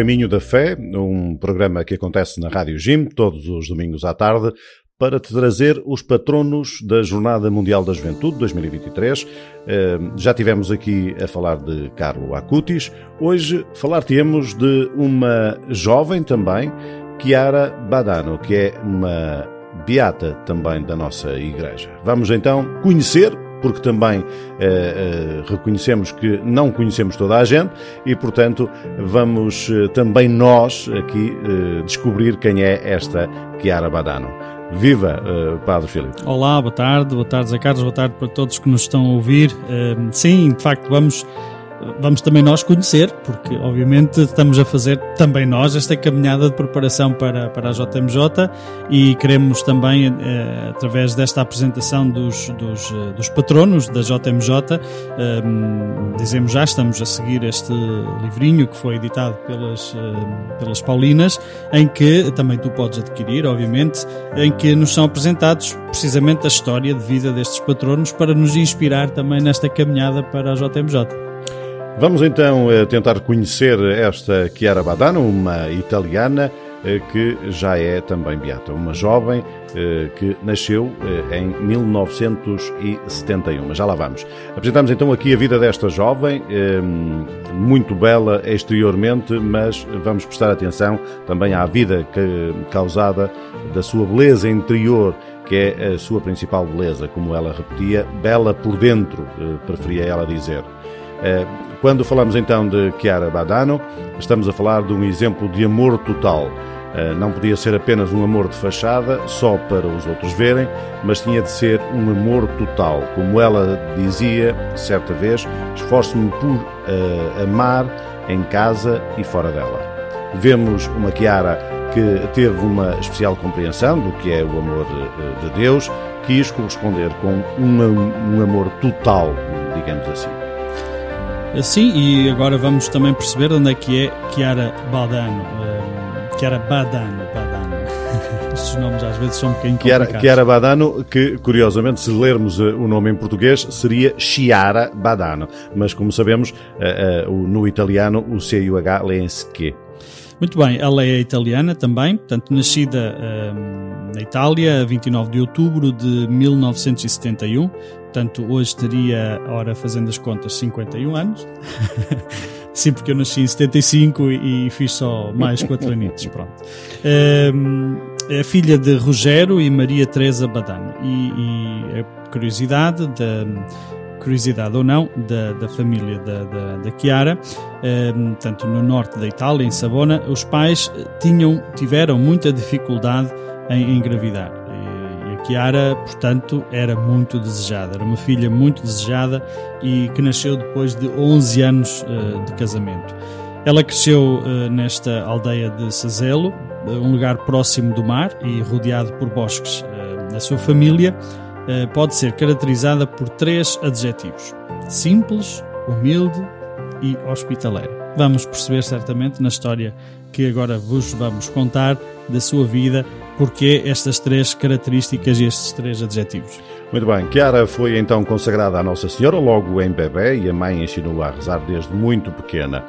Caminho da Fé, um programa que acontece na Rádio Jim todos os domingos à tarde para te trazer os patronos da Jornada Mundial da Juventude 2023. Eh, já tivemos aqui a falar de Carlo Acutis. Hoje falar-te-emos de uma jovem também, Chiara Badano, que é uma beata também da nossa igreja. Vamos então conhecer porque também eh, eh, reconhecemos que não conhecemos toda a gente e, portanto, vamos eh, também nós aqui eh, descobrir quem é esta Chiara Badano. Viva, uh, Padre Filipe. Olá, boa tarde, boa tarde, Zé Carlos, boa tarde para todos que nos estão a ouvir. Sim, de facto, vamos vamos também nós conhecer, porque obviamente estamos a fazer também nós esta caminhada de preparação para, para a JMJ e queremos também, eh, através desta apresentação dos, dos, eh, dos patronos da JMJ, eh, dizemos já, estamos a seguir este livrinho que foi editado pelas, eh, pelas Paulinas, em que também tu podes adquirir, obviamente, em que nos são apresentados precisamente a história de vida destes patronos para nos inspirar também nesta caminhada para a JMJ. Vamos então eh, tentar conhecer esta Chiara Badano, uma italiana eh, que já é também beata, uma jovem eh, que nasceu em 1971. Mas já lá vamos. Apresentamos então aqui a vida desta jovem, muito bela exteriormente, mas vamos prestar atenção também à vida causada da sua beleza interior que é a sua principal beleza, como ela repetia, bela por dentro, preferia ela dizer. Quando falamos então de Chiara Badano, estamos a falar de um exemplo de amor total. Eh, não podia ser apenas um amor de fachada, só para os outros verem, mas tinha de ser um amor total. Como ela dizia certa vez, esforço-me por uh, amar em casa e fora dela. Vemos uma Chiara que teve uma especial compreensão do que é o amor eh, de Deus, quis corresponder com um, um amor total, digamos assim. Sim, e agora vamos também perceber onde é que é Chiara Badano. Um, Chiara Badano, Badano. Estes nomes às vezes são um bocadinho Chiara, complicados. Chiara Badano, que curiosamente, se lermos uh, o nome em português, seria Chiara Badano. Mas como sabemos, uh, uh, no italiano o C e o H leem-se que. Muito bem, ela é italiana também, portanto, nascida um, na Itália, 29 de outubro de 1971. Portanto, hoje teria, ora, fazendo as contas, 51 anos. Sim, porque eu nasci em 75 e, e fiz só mais 4 anitos, pronto. Um, é filha de Rogério e Maria Teresa Badano. E, e a curiosidade da curiosidade ou não, da, da família da, da, da Chiara, um, tanto no norte da Itália, em Savona, os pais tinham, tiveram muita dificuldade em engravidar. Chiara, portanto, era muito desejada, era uma filha muito desejada e que nasceu depois de 11 anos uh, de casamento. Ela cresceu uh, nesta aldeia de Sazelo, uh, um lugar próximo do mar e rodeado por bosques. a sua família pode ser caracterizada por três adjetivos: simples, humilde e hospitaleiro. Vamos perceber certamente na história que agora vos vamos contar da sua vida porque estas três características e estes três adjetivos. Muito bem, Chiara foi então consagrada à Nossa Senhora logo em bebê e a mãe ensinou-a a rezar desde muito pequena.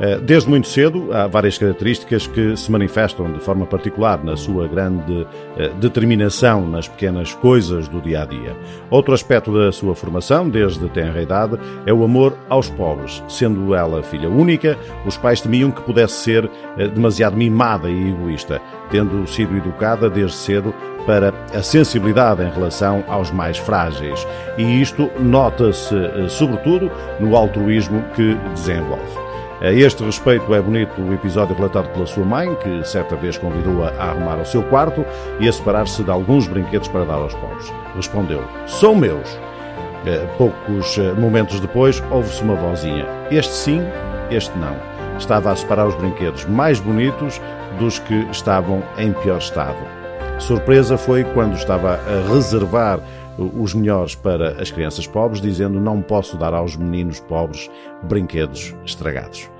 Eh, desde muito cedo, há várias características que se manifestam de forma particular na sua grande eh, determinação nas pequenas coisas do dia a dia. Outro aspecto da sua formação, desde tenra idade, é o amor aos pobres. Sendo ela filha única, os pais temiam que pudesse ser eh, demasiado mimada e egoísta, tendo sido educada desde cedo para a sensibilidade em relação aos mais frágeis. E isto nota-se, sobretudo, no altruísmo que desenvolve. A este respeito é bonito o episódio relatado pela sua mãe, que certa vez convidou-a a arrumar o seu quarto e a separar-se de alguns brinquedos para dar aos pobres. Respondeu: São meus. Eh, poucos eh, momentos depois, ouve-se uma vozinha: Este sim, este não. Estava a separar os brinquedos mais bonitos dos que estavam em pior estado. Surpresa foi quando estava a reservar os melhores para as crianças pobres, dizendo não posso dar aos meninos pobres brinquedos estragados.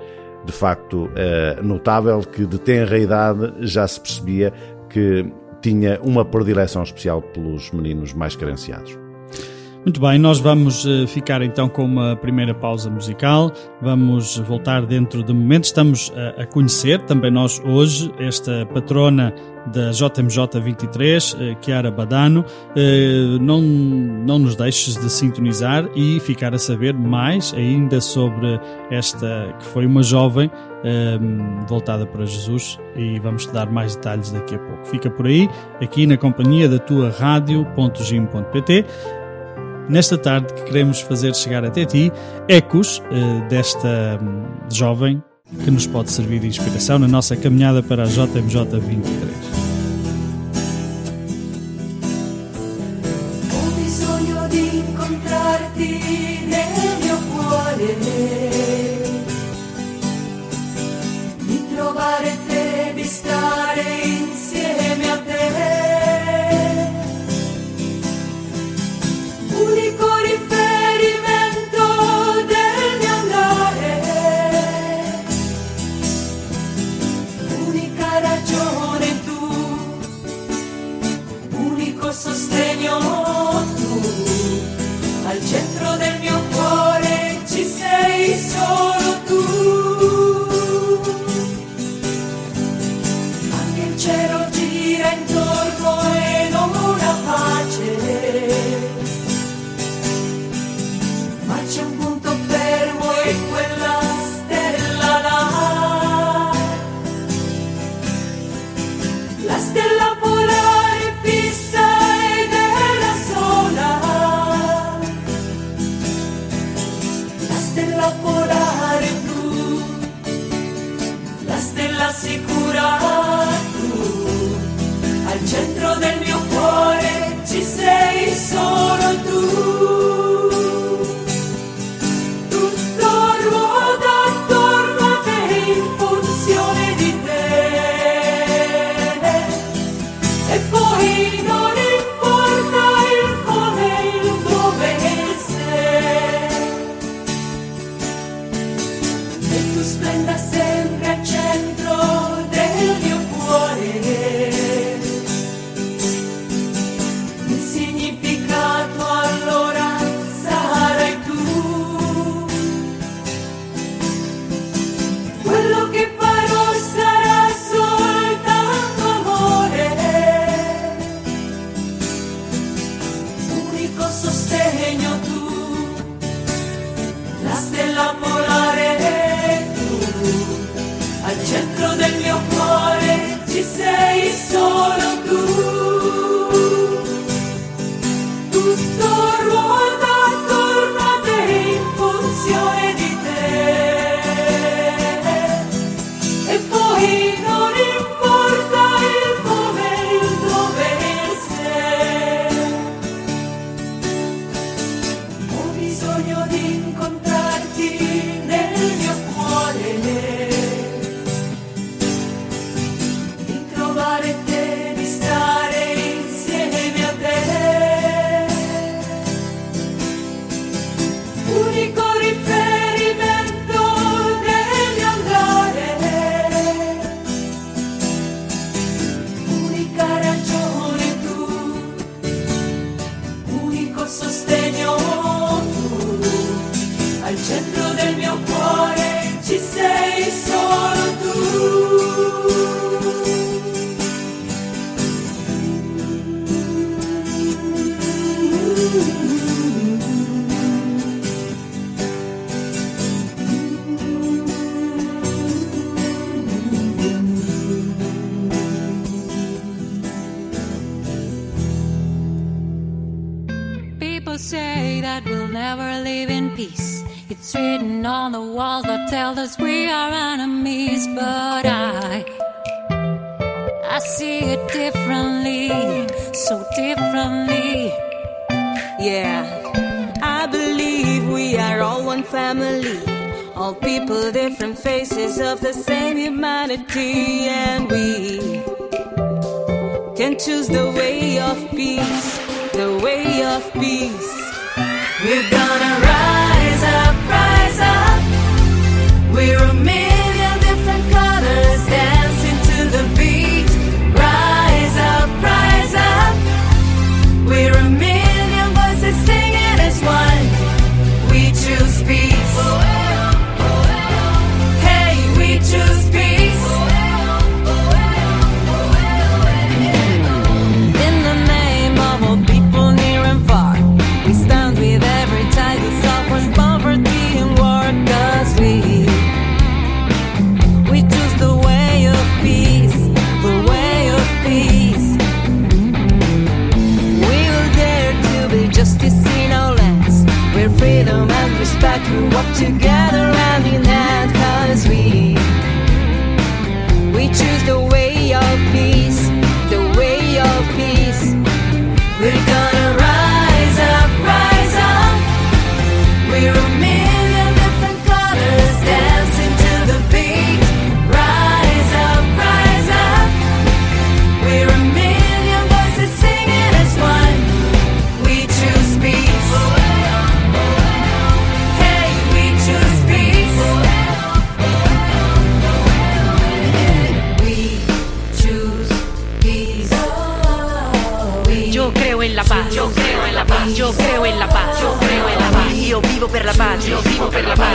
De facto, é notável que de tenra idade já se percebia que tinha uma predileção especial pelos meninos mais carenciados. Muito bem, nós vamos uh, ficar então com uma primeira pausa musical. Vamos voltar dentro de momentos. Estamos uh, a conhecer também nós hoje esta patrona da JMJ 23, uh, Chiara Badano. Não, não nos deixes de sintonizar e ficar a saber mais ainda sobre esta que foi uma jovem voltada para Jesus e vamos te dar mais detalhes daqui a pouco. Fica por aí, aqui na companhia da tua rádio.gim.pt nesta tarde que queremos fazer chegar até ti ecos uh, desta um, jovem que nos pode servir de inspiração na nossa caminhada para a JMJ 23. We're a million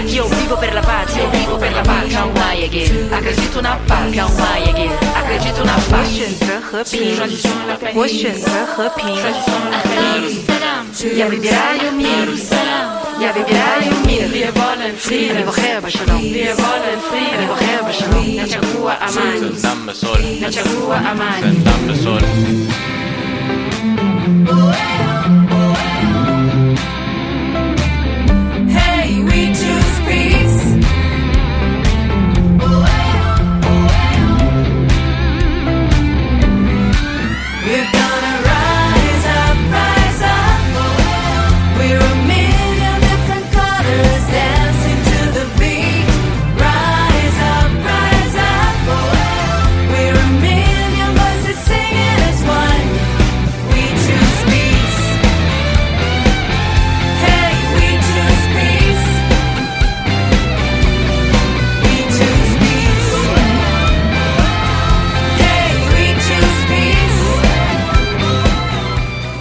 Io vivo per la pace, io vivo per la pace Count my again 啊，可惜出那把 Count my again 啊，可惜出那把我选择和平，我选择和平 Я выбираю мир Я выбираю мир Они бухея башалом Они бухея башалом Начагуа амани Начагуа амани Начагуа амани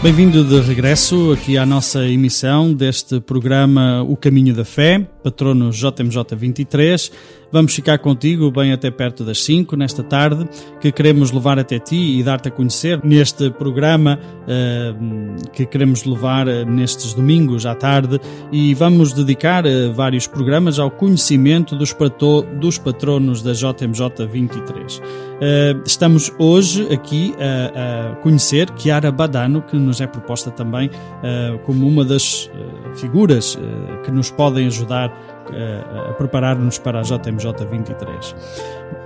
Bem-vindo de regresso aqui à nossa emissão deste programa O Caminho da Fé, patrono JMJ 23. Vamos ficar contigo bem até perto das 5 nesta tarde, que queremos levar até ti e dar-te a conhecer neste programa eh, que queremos levar eh, nestes domingos à tarde e vamos dedicar eh, vários programas ao conhecimento dos, pato- dos patronos da JMJ 23. Eh, estamos hoje aqui a, a conhecer Chiara Badano, que nos é proposta também como uma das figuras que nos podem ajudar eh, a preparar-nos para a JMJ 23.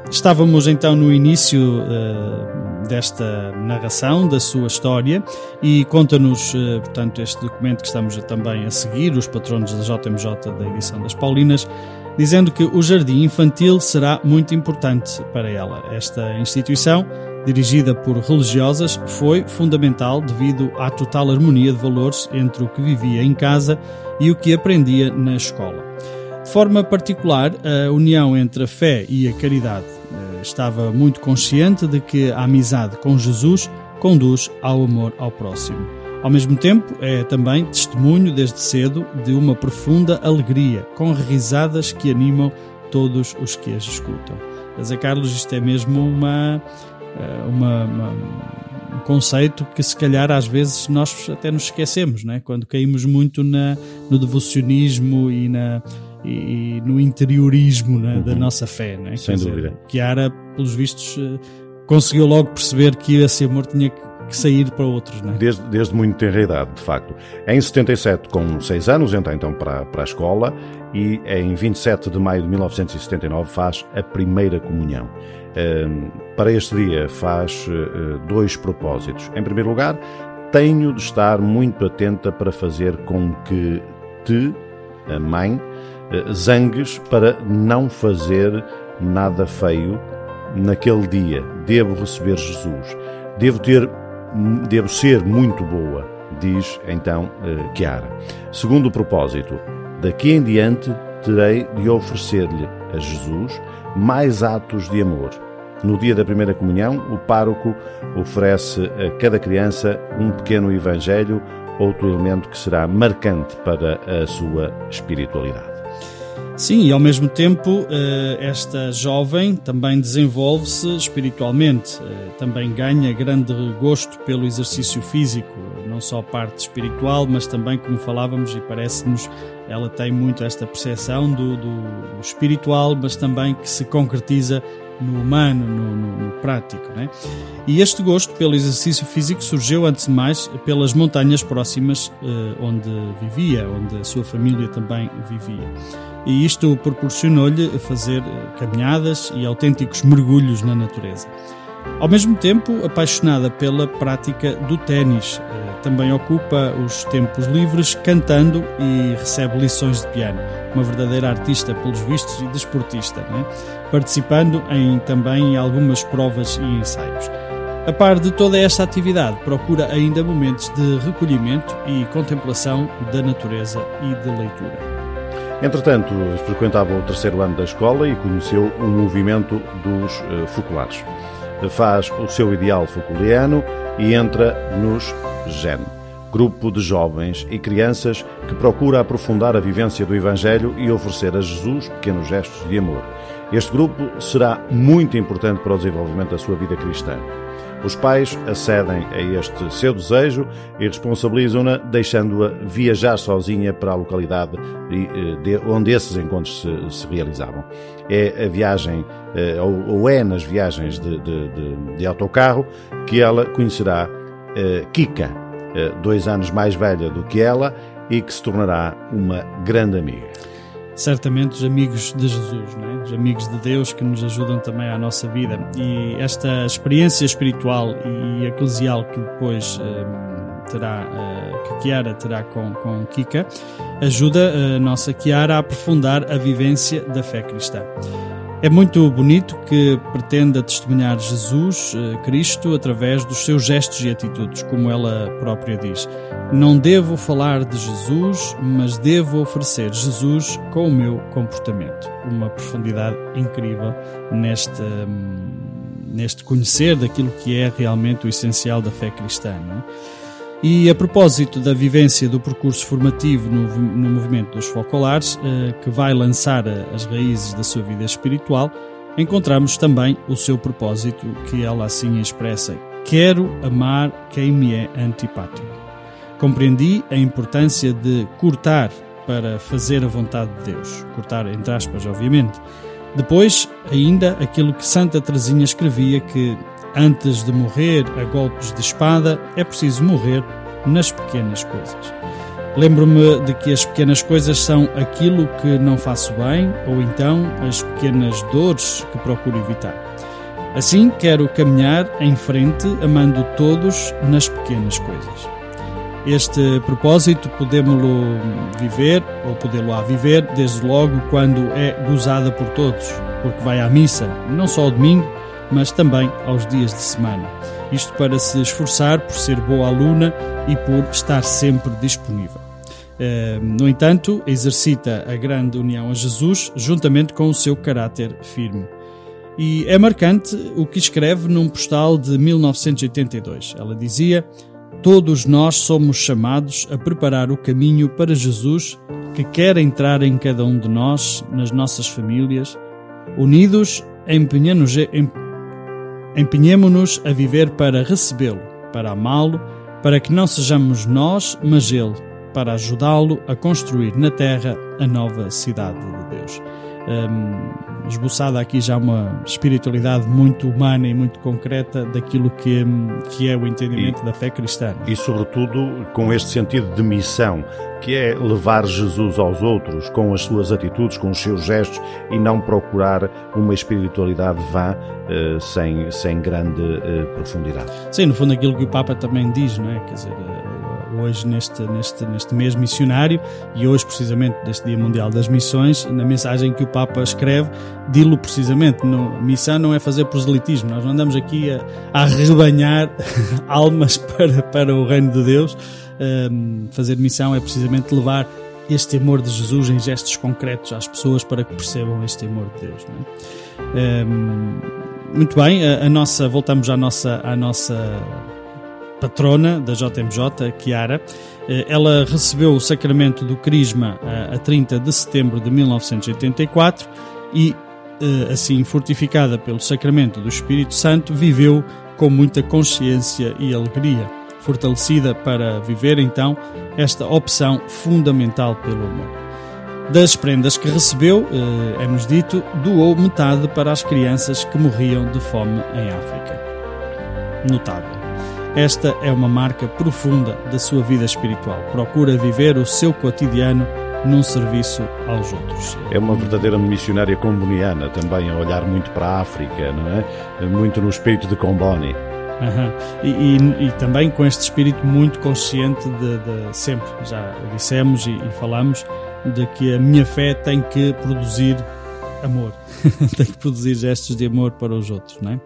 Estávamos então no início eh, desta narração da sua história e conta-nos, eh, portanto, este documento que estamos também a seguir, os patronos da JMJ da edição das Paulinas, dizendo que o jardim infantil será muito importante para ela. Esta instituição, dirigida por religiosas, foi fundamental devido à total harmonia de valores entre o que vivia em casa e o que aprendia na escola. De forma particular, a união entre a fé e a caridade eh, estava muito consciente de que a amizade com Jesus conduz ao amor ao próximo. Ao mesmo tempo, é também testemunho desde cedo de uma profunda alegria, com risadas que animam todos os que as escutam. Zé Carlos, isto é mesmo uma, eh, uma- uma- um conceito que se calhar às vezes nós até nos esquecemos, não é? quando caímos muito na, no devocionismo e, na, e, e no interiorismo né, da nossa fé. Não é? Sem dúvida. Chiara, pelos vistos, eh, conseguiu logo perceber que esse amor tinha que que sair para outros. Não é? Desde, desde muito tenra idade, de facto. Em 77, com 6 anos, entra então para, para a escola e em 27 de maio de 1979 faz a primeira comunhão. Ehm, para este dia faz eh, dois propósitos. Em primeiro lugar, tenho de estar muito atenta para fazer com que te, a mãe, eh, zangues para não fazer nada feio naquele dia. Devo receber Jesus. Devo ter devo ser muito boa, diz então eh, Chiara. Segundo propósito, daqui em diante terei de oferecer-lhe a Jesus mais atos de amor. No dia da primeira comunhão, o pároco oferece a cada criança um pequeno evangelho, outro elemento que será marcante para a sua espiritualidade. Sim, e ao mesmo tempo, eh, esta jovem também desenvolve-se espiritualmente, eh, também ganha grande gosto pelo exercício físico, não só a parte espiritual, mas também, como falávamos, e parece-nos, ela tem muito esta percepção do, do espiritual, mas também que se concretiza no humano, no, no- no prático. Né? E este gosto pelo exercício físico surgiu, antes de mais, pelas montanhas próximas eh, onde vivia, onde a sua família também vivia e isto proporcionou-lhe fazer eh, caminhadas e autênticos mergulhos na natureza. Ao mesmo tempo, apaixonada pela prática do ténis, eh, também ocupa os tempos livres cantando e recebe lições de piano. Uma verdadeira artista, pelos vistos, e desportista, é? participando em, também em algumas provas e ensaios. A par de toda esta atividade, procura ainda momentos de recolhimento e contemplação da natureza e de leitura. Entretanto, frequentava o terceiro ano da escola e conheceu o movimento dos eh, focolares. faz o seu ideal Foucaultiano e entra nos GEN, grupo de jovens e crianças que procura aprofundar a vivência do Evangelho e oferecer a Jesus pequenos gestos de amor. Este grupo será muito importante para o desenvolvimento da sua vida cristã. Os pais acedem a este seu desejo e responsabilizam-na, deixando-a viajar sozinha para a localidade onde esses encontros se, se realizavam. É a viagem, ou é nas viagens de, de, de, de autocarro, que ela conhecerá Kika, dois anos mais velha do que ela e que se tornará uma grande amiga certamente os amigos de Jesus, é? os amigos de Deus que nos ajudam também à nossa vida. E esta experiência espiritual e eclesial que depois uh, terá, uh, que Kiara terá com, com Kika, ajuda a nossa Kiara a aprofundar a vivência da fé cristã. É muito bonito que pretenda testemunhar Jesus, eh, Cristo, através dos seus gestos e atitudes, como ela própria diz. Não devo falar de Jesus, mas devo oferecer Jesus com o meu comportamento. Uma profundidade incrível neste, hum, neste conhecer daquilo que é realmente o essencial da fé cristã. Não é? E a propósito da vivência do percurso formativo no, no movimento dos focolares, eh, que vai lançar as raízes da sua vida espiritual, encontramos também o seu propósito, que ela assim expressa: Quero amar quem me é antipático. Compreendi a importância de cortar para fazer a vontade de Deus. Cortar, entre aspas, obviamente. Depois, ainda, aquilo que Santa Teresinha escrevia que Antes de morrer a golpes de espada, é preciso morrer nas pequenas coisas. Lembro-me de que as pequenas coisas são aquilo que não faço bem ou então as pequenas dores que procuro evitar. Assim, quero caminhar em frente, amando todos nas pequenas coisas. Este propósito podemos-lo viver ou podê-lo a viver desde logo quando é gozada por todos, porque vai à missa, não só ao domingo, mas também aos dias de semana. Isto para se esforçar por ser boa aluna e por estar sempre disponível. Eh, no entanto, exercita a grande união a Jesus juntamente com o seu caráter firme. E é marcante o que escreve num postal de 1982. Ela dizia: Todos nós somos chamados a preparar o caminho para Jesus que quer entrar em cada um de nós, nas nossas famílias, unidos, empenhando-nos Empenhemo-nos a viver para recebê-lo, para amá-lo, para que não sejamos nós, mas ele, para ajudá-lo a construir na terra a nova cidade de Deus. Um, esboçada aqui já uma espiritualidade muito humana e muito concreta daquilo que, que é o entendimento e, da fé cristã. E, sobretudo, com este sentido de missão, que é levar Jesus aos outros com as suas atitudes, com os seus gestos e não procurar uma espiritualidade vã uh, sem, sem grande uh, profundidade. Sim, no fundo, aquilo que o Papa também diz, não é? Quer dizer, hoje neste, neste, neste mês missionário e hoje precisamente deste Dia Mundial das Missões, na mensagem que o Papa escreve, dilo precisamente, no, missão não é fazer proselitismo, nós não andamos aqui a, a rebanhar almas para, para o reino de Deus, um, fazer missão é precisamente levar este amor de Jesus em gestos concretos às pessoas para que percebam este amor de Deus. É? Um, muito bem, a, a, nossa, voltamos à nossa, à nossa patrona da JMJ, Chiara. Eh, ela recebeu o sacramento do Crisma eh, a 30 de setembro de 1984 e, eh, assim fortificada pelo sacramento do Espírito Santo, viveu com muita consciência e alegria, fortalecida para viver então esta opção fundamental pelo amor. Das prendas que recebeu, é-nos dito, doou metade para as crianças que morriam de fome em África. Notável. Esta é uma marca profunda da sua vida espiritual. Procura viver o seu cotidiano num serviço aos outros. É uma verdadeira missionária comboniana também, a olhar muito para a África, não é? Muito no espírito de Comboni. Uhum. E, e, e, também com este espírito muito consciente de, de sempre, já dissemos e, e, falamos, de que a minha fé tem que produzir amor, tem que produzir gestos de amor para os outros, não é?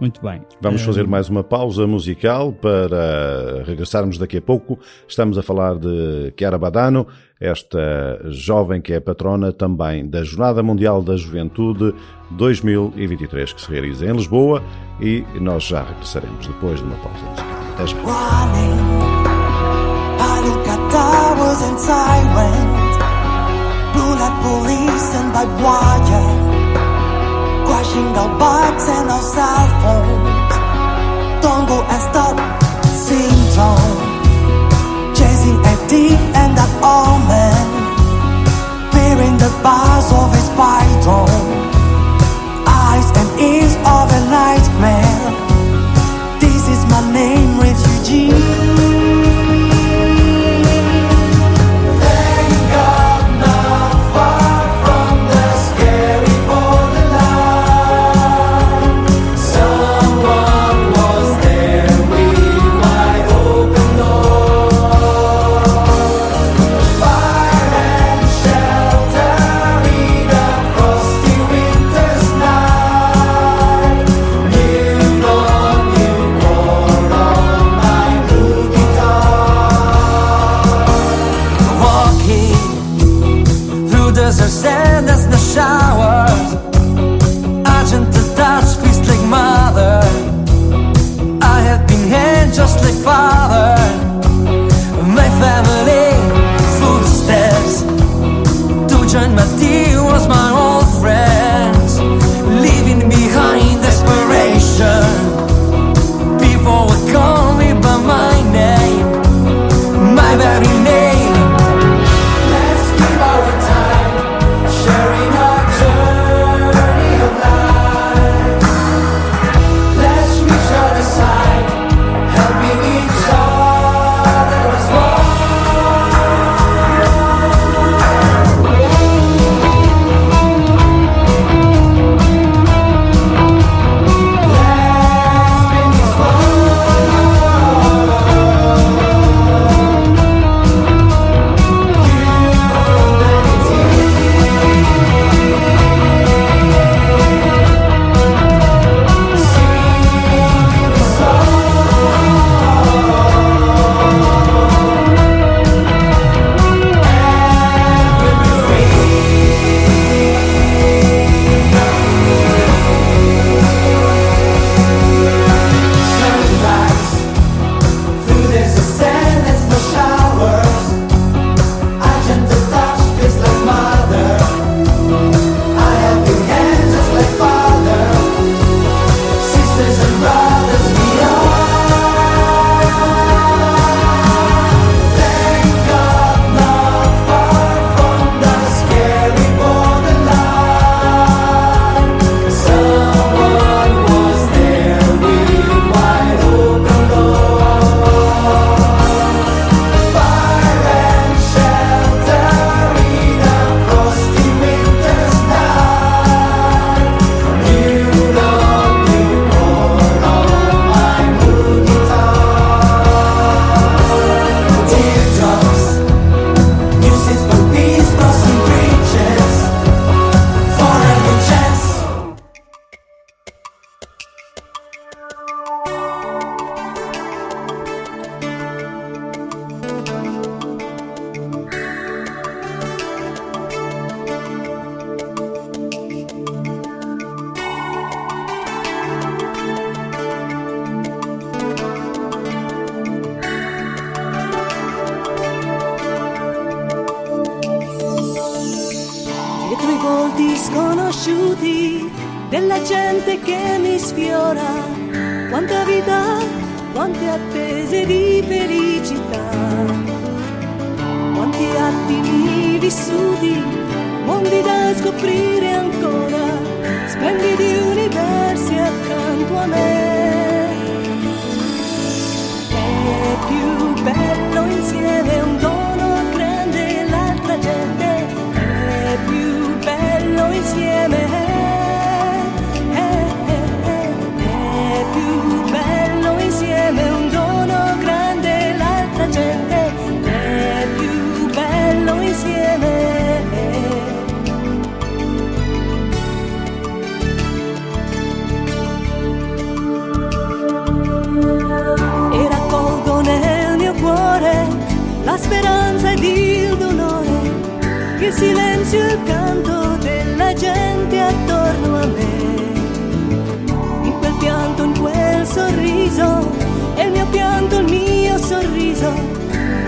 Muito bem. Vamos eh, fazer mais uma pausa musical para regressarmos daqui a pouco. Estamos a falar de Chiara Badano, esta jovem que é patrona também da Jornada Mundial da Juventude 2023, que se realiza em Lisboa, e nós já regressaremos depois de uma pausa musical. Até já. jingle bikes and our cell phones Don't go and stop syndrome Chasing a deep and an man. Peering the bars of his python Eyes and ears of a nightmare. This is my name, refugee.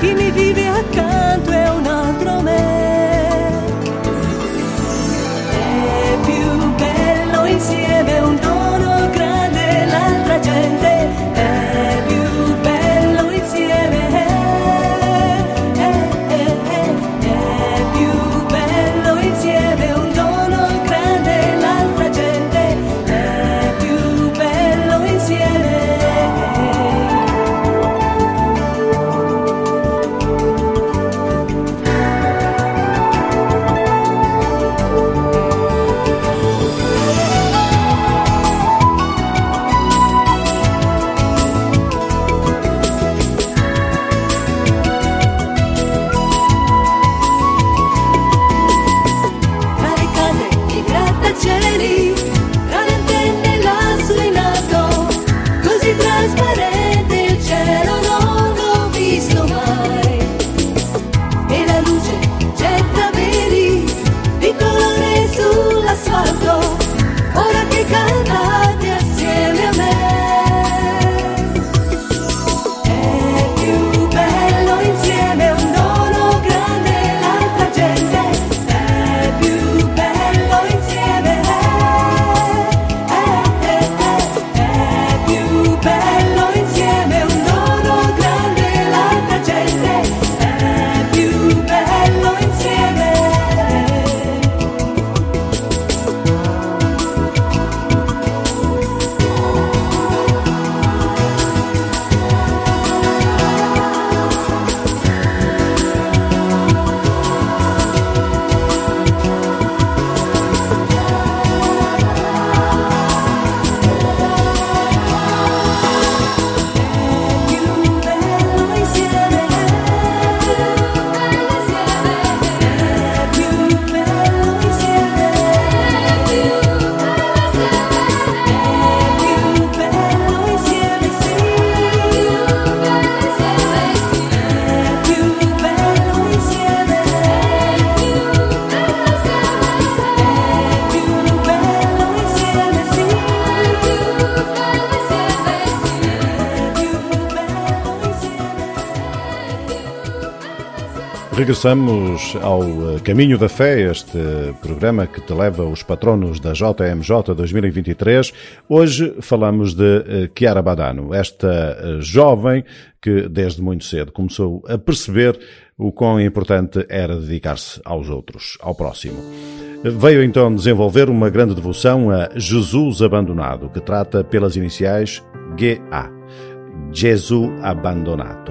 y mi Regressamos ao eh, Caminho da Fé, este programa que te leva os patronos da JMJ 2023. Hoje falamos de eh, Chiara Badano, esta eh, jovem que desde muito cedo começou a perceber o quão importante era dedicar-se aos outros, ao próximo. Veio então desenvolver uma grande devoção a Jesus Abandonado, que trata pelas iniciais GA, Gesù Abbandonato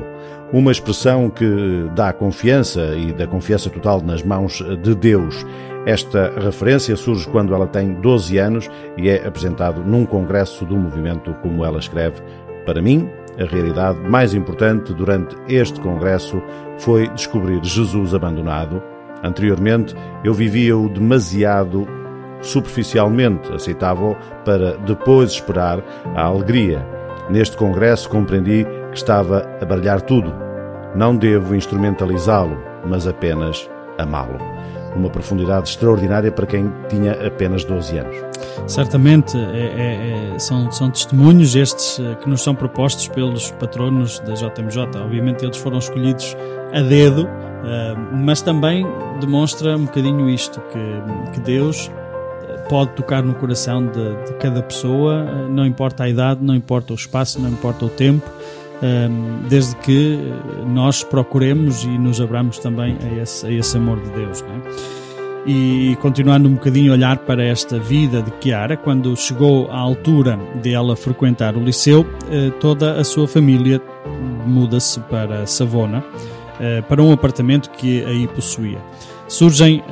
uma expressão que dá confiança e da confiança total nas mãos de Deus. Esta referência surge quando ela tem 12 anos e é apresentado num congresso do movimento, como ela escreve. Para mim, a realidade mais importante durante este congresso foi descobrir Jesus abandonado. Anteriormente, eu vivia-o demasiado superficialmente, aceitava-o para depois esperar a alegria. Neste congresso compreendi que estava a baralhar tudo. Não devo instrumentalizá-lo, mas apenas amá-lo. Uma profundidade extraordinária para quem tinha apenas 12 anos. Certamente é- é- é- são, são testemunhos estes eh, que nos são propostos pelos patronos da JMJ. Obviamente eles foram escolhidos a dedo, eh, mas também demonstra um bocadinho isto, que, que Deus eh, pode tocar no coração de, de cada pessoa, não importa a idade, não importa o espaço, não importa o tempo, desde que eh, nós procuremos e nos abramos também a esse, a esse amor de Deus. É? E continuando um bocadinho a olhar para esta vida de Chiara, quando chegou à altura de ela frequentar o liceu, eh, toda a sua família muda-se para Savona, eh, para um apartamento que aí possuía. Surgem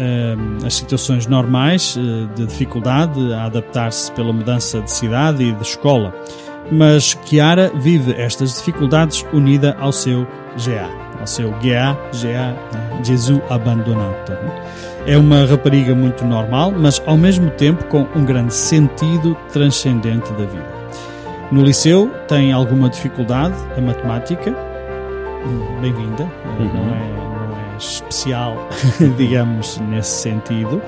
as situações normais de dificuldade a adaptar-se pela mudança de cidade e de escola, mas Chiara vive estas dificuldades unida ao seu GA, ao seu GA, GA? Jesus Abandonato. É uma rapariga muito normal, mas ao mesmo tempo com um grande sentido transcendente da vida. No liceu tem alguma dificuldade a matemática, Hum, bem-vinda, não, é, não, é, especial, digamos, nesse sentido,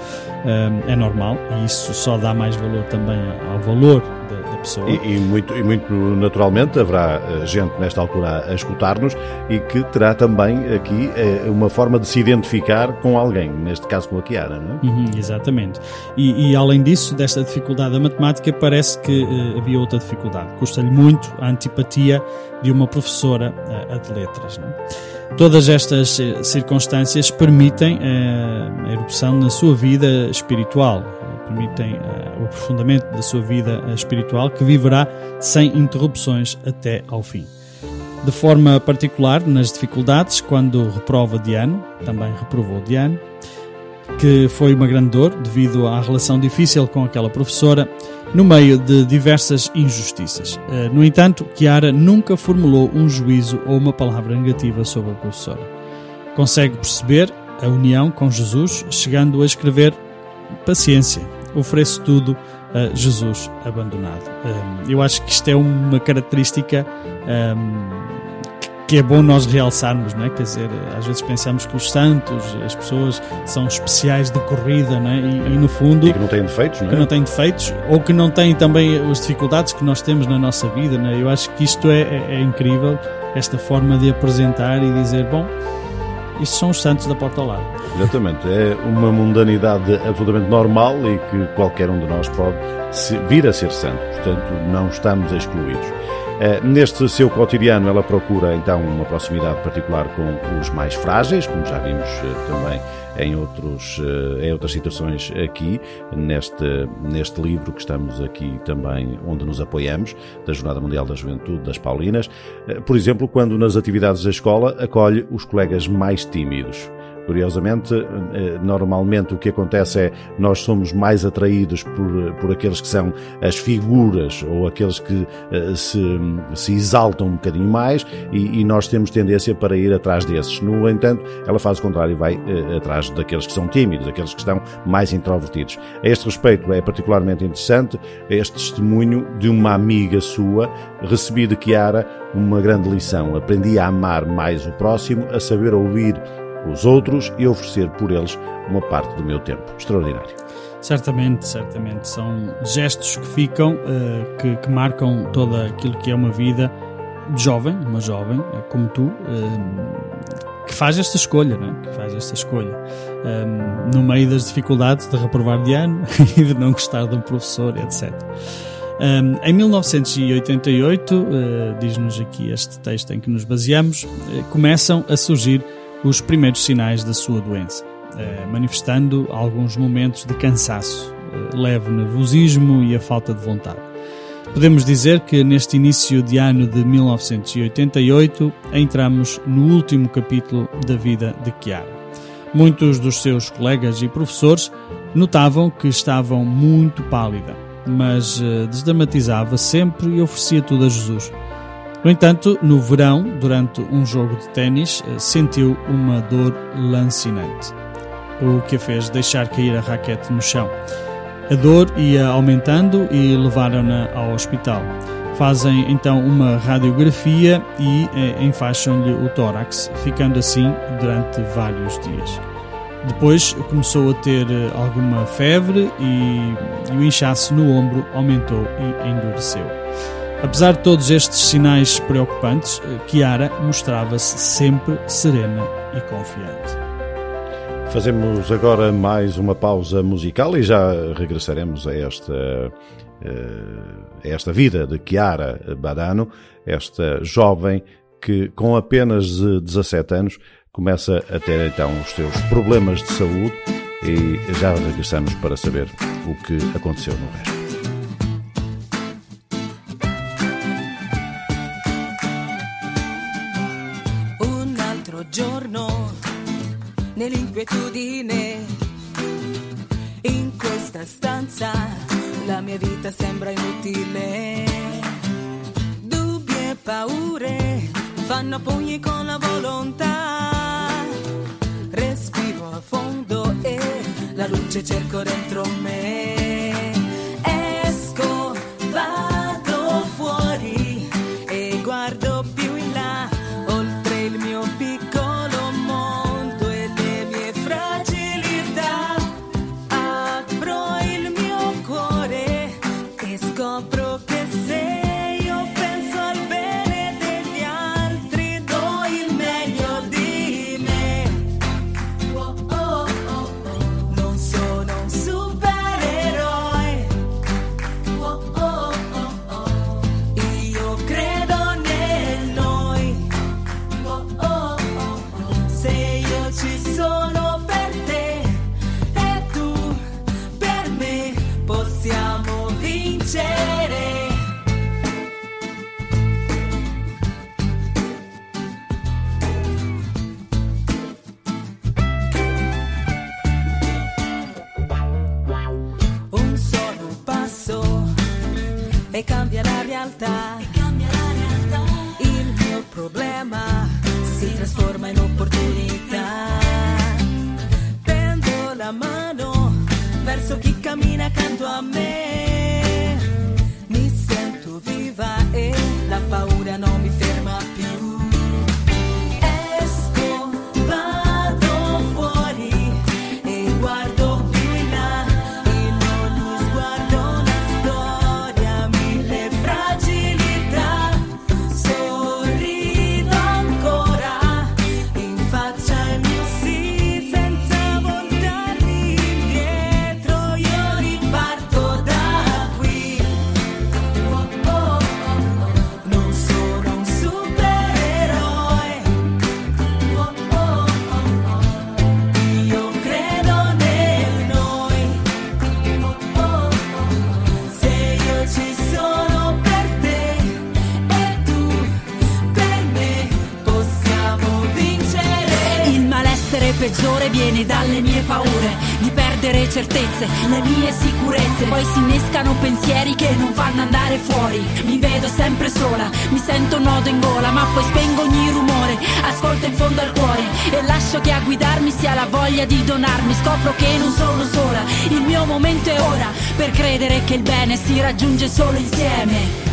um, é normal e isso só dá mais valor também ao valor da, da pessoa. E, e muito, e muito naturalmente haverá eh, gente nesta altura a escutar-nos e que terá também aqui eh, uma forma de se identificar com alguém, neste caso com a Kiara, não é? Uhum, exatamente. E, e, além disso, desta dificuldade da matemática, parece que eh, havia outra dificuldade. Custa-lhe muito a antipatia de uma professora eh, de letras. Não é? Todas estas circunstâncias permitem a erupção na sua vida espiritual, permitem eh, o aprofundamento da sua vida eh, espiritual, que viverá sem interrupções até ao fim. De forma particular, nas dificuldades, quando reprova de ano, também reprovou de ano, que foi uma grande dor devido à relação difícil com aquela professora, no meio de diversas injustiças. Eh, No entanto, Chiara nunca formulou um juízo ou uma palavra negativa sobre a professora. Consegue perceber a união com Jesus, chegando a escrever paciência, ofereço tudo a Jesus abandonado. Eu acho que isto é uma característica que é bom nós realçarmos, não é? Quer dizer, às vezes pensamos que os santos, as pessoas são especiais de corrida, não é? E, e no fundo E que não têm defeitos, não é? que não têm defeitos ou que não têm também as dificuldades que nós temos na nossa vida. Né? Eu acho que isto é, é- é incrível, esta forma de apresentar e dizer: bom, isto são os santos da porta ao lado. Exatamente, é uma mundanidade absolutamente normal e que qualquer um de nós pode vir a ser santo, portanto não estamos excluídos. Eh, Neste seu cotidiano, ela procura então uma proximidade particular com os mais frágeis, como já vimos eh, também em, outros, eh, em outras situações aqui, neste, neste livro que estamos aqui também, onde nos apoiamos, da Jornada Mundial da Juventude das Paulinas. Eh, Por exemplo, quando nas atividades da escola acolhe os colegas mais tímidos. Curiosamente, eh, normalmente o que acontece é nós somos mais atraídos por, por aqueles que são as figuras ou aqueles que eh, se, se exaltam um bocadinho mais e, e nós temos tendência para ir atrás desses. No entanto, ela faz o contrário e vai eh, atrás daqueles que são tímidos, daqueles que estão mais introvertidos. A este respeito, é particularmente interessante este testemunho de uma amiga sua, recebi de Chiara uma grande lição. Aprendi a amar mais o próximo, a saber ouvir os outros e oferecer por eles uma parte do meu tempo. Extraordinário. Certamente, certamente. São gestos que ficam, eh, que, que marcam toda aquilo que é uma vida jovem, uma jovem, eh, como tu, eh, que faz esta escolha, não é? Que faz esta escolha. No meio das dificuldades de reprovar de ano e de não gostar de um professor, etc. Um, em 1988, eh, diz-nos aqui este texto em que nos baseamos, eh, começam a surgir os primeiros sinais da sua doença, eh, manifestando alguns momentos de cansaço, eh, leve nervosismo e a falta de vontade. Podemos dizer que neste início de ano de 1988 entramos no último capítulo da vida de Chiara. Muitos dos seus colegas e professores notavam que estavam muito pálida, mas eh, desdramatizava sempre e oferecia tudo a Jesus. No entanto, no verão, durante um jogo de ténis, eh, sentiu uma dor lancinante, o que a fez deixar cair a raquete no chão. A dor ia aumentando e levaram-na ao hospital. Fazem então uma radiografia e eh, enfaixam-lhe o tórax, ficando assim durante vários dias. Depois começou a ter eh, alguma febre e, e o inchaço no ombro aumentou e endureceu. Apesar de todos estes sinais preocupantes, eh, Chiara mostrava-se sempre serena e confiante. Fazemos agora mais uma pausa musical e já regressaremos a esta, eh, a esta vida de Chiara Badano, esta jovem que com apenas eh, 17 anos começa a ter então os seus problemas de saúde e já regressamos para saber o que aconteceu no resto. Nell'inquietudine. In questa stanza la mia vita sembra inutile. Dubbi e paure fanno pugni con la volontà. Respiro a fondo e la luce cerco dentro me. bene dalle mie paure di perdere certezze, le mie sicurezze. Poi si innescano pensieri che non fanno andare fuori. Mi vedo sempre sola, mi sento un nodo in gola, ma poi spengo ogni rumore, ascolto in fondo al cuore e lascio che a guidarmi sia la voglia di donarmi. Scopro che non sono sola, il mio momento è ora per credere che il bene si raggiunge solo insieme.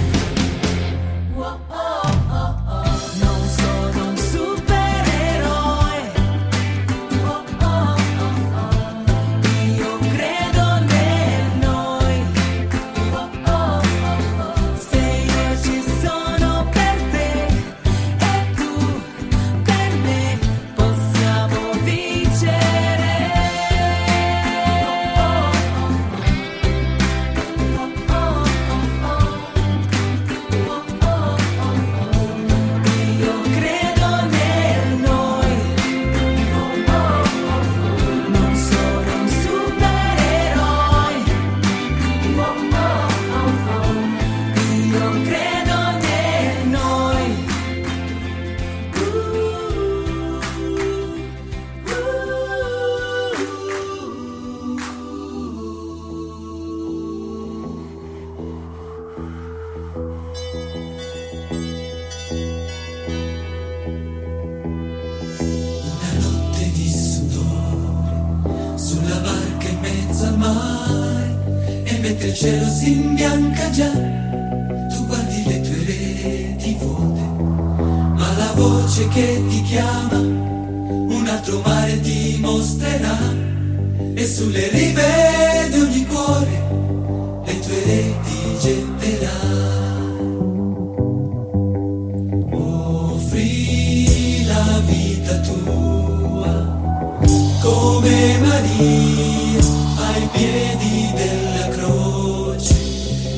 della croce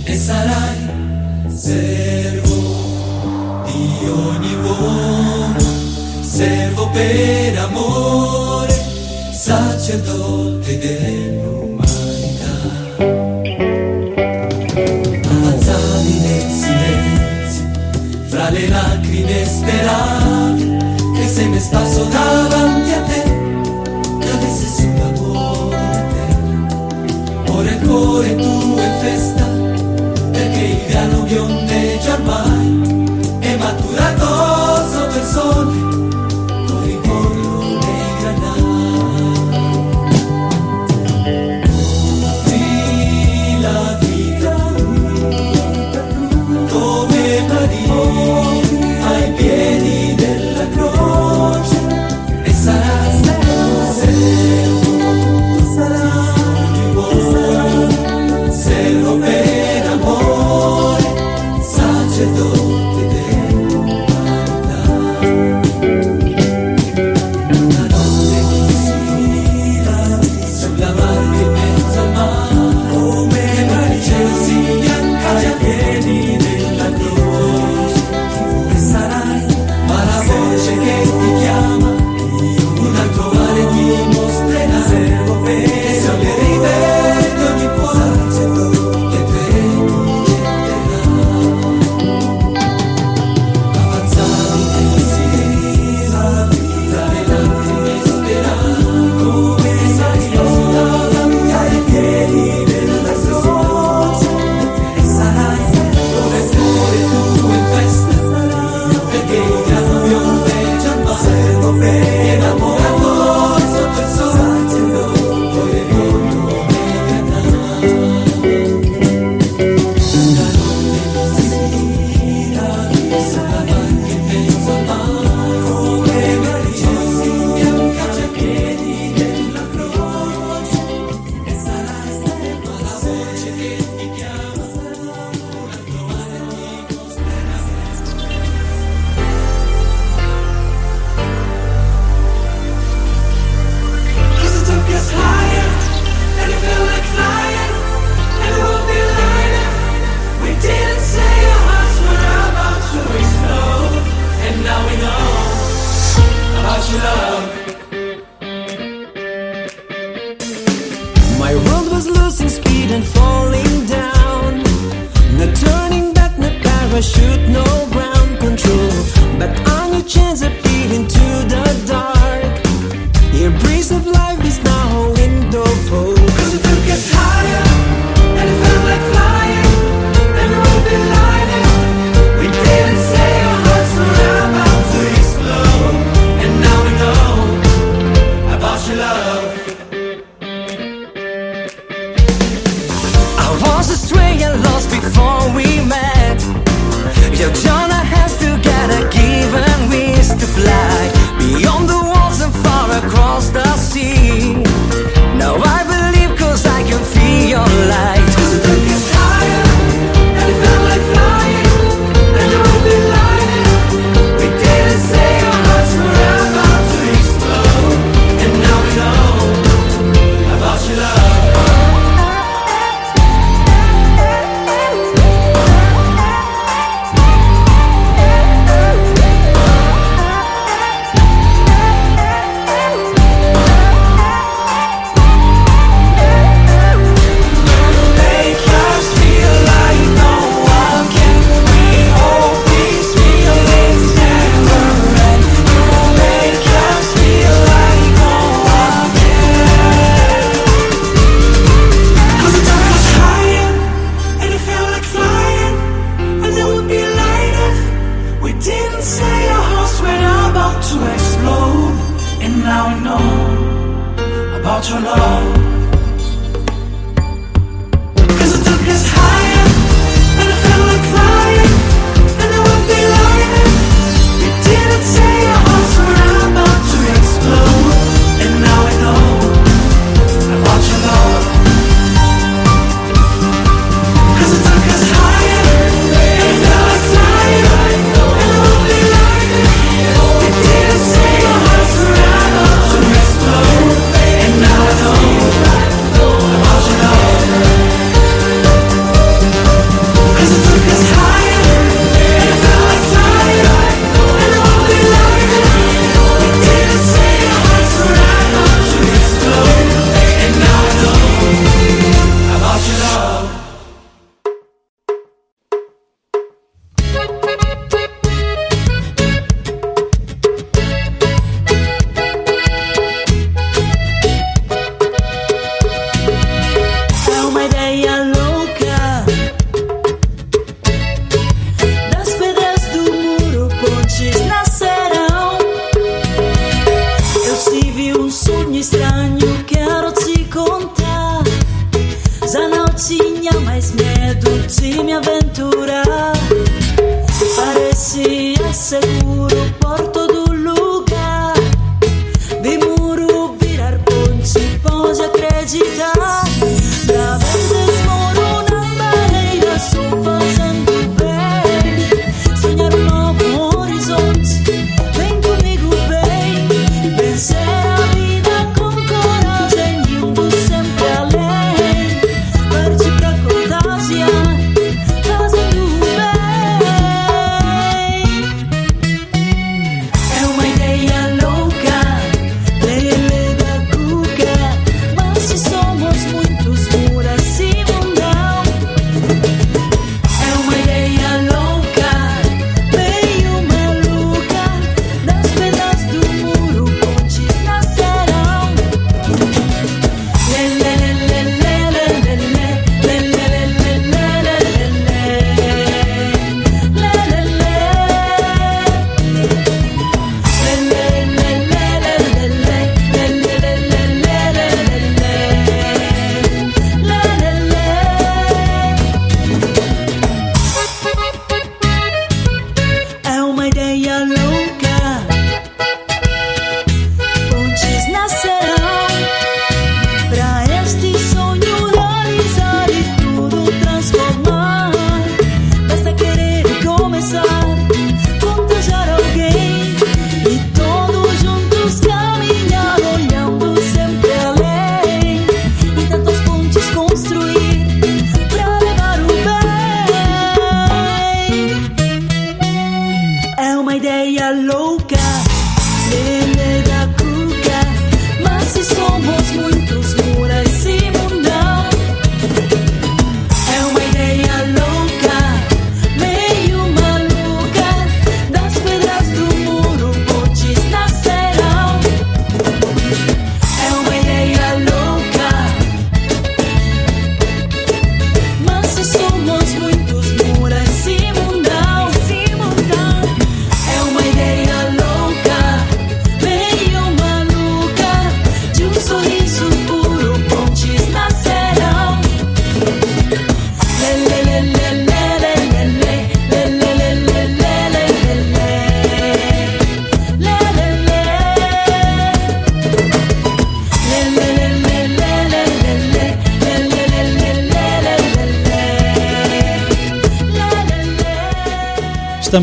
e sarai servo di ogni uomo, servo per amore, sacerdote del de tu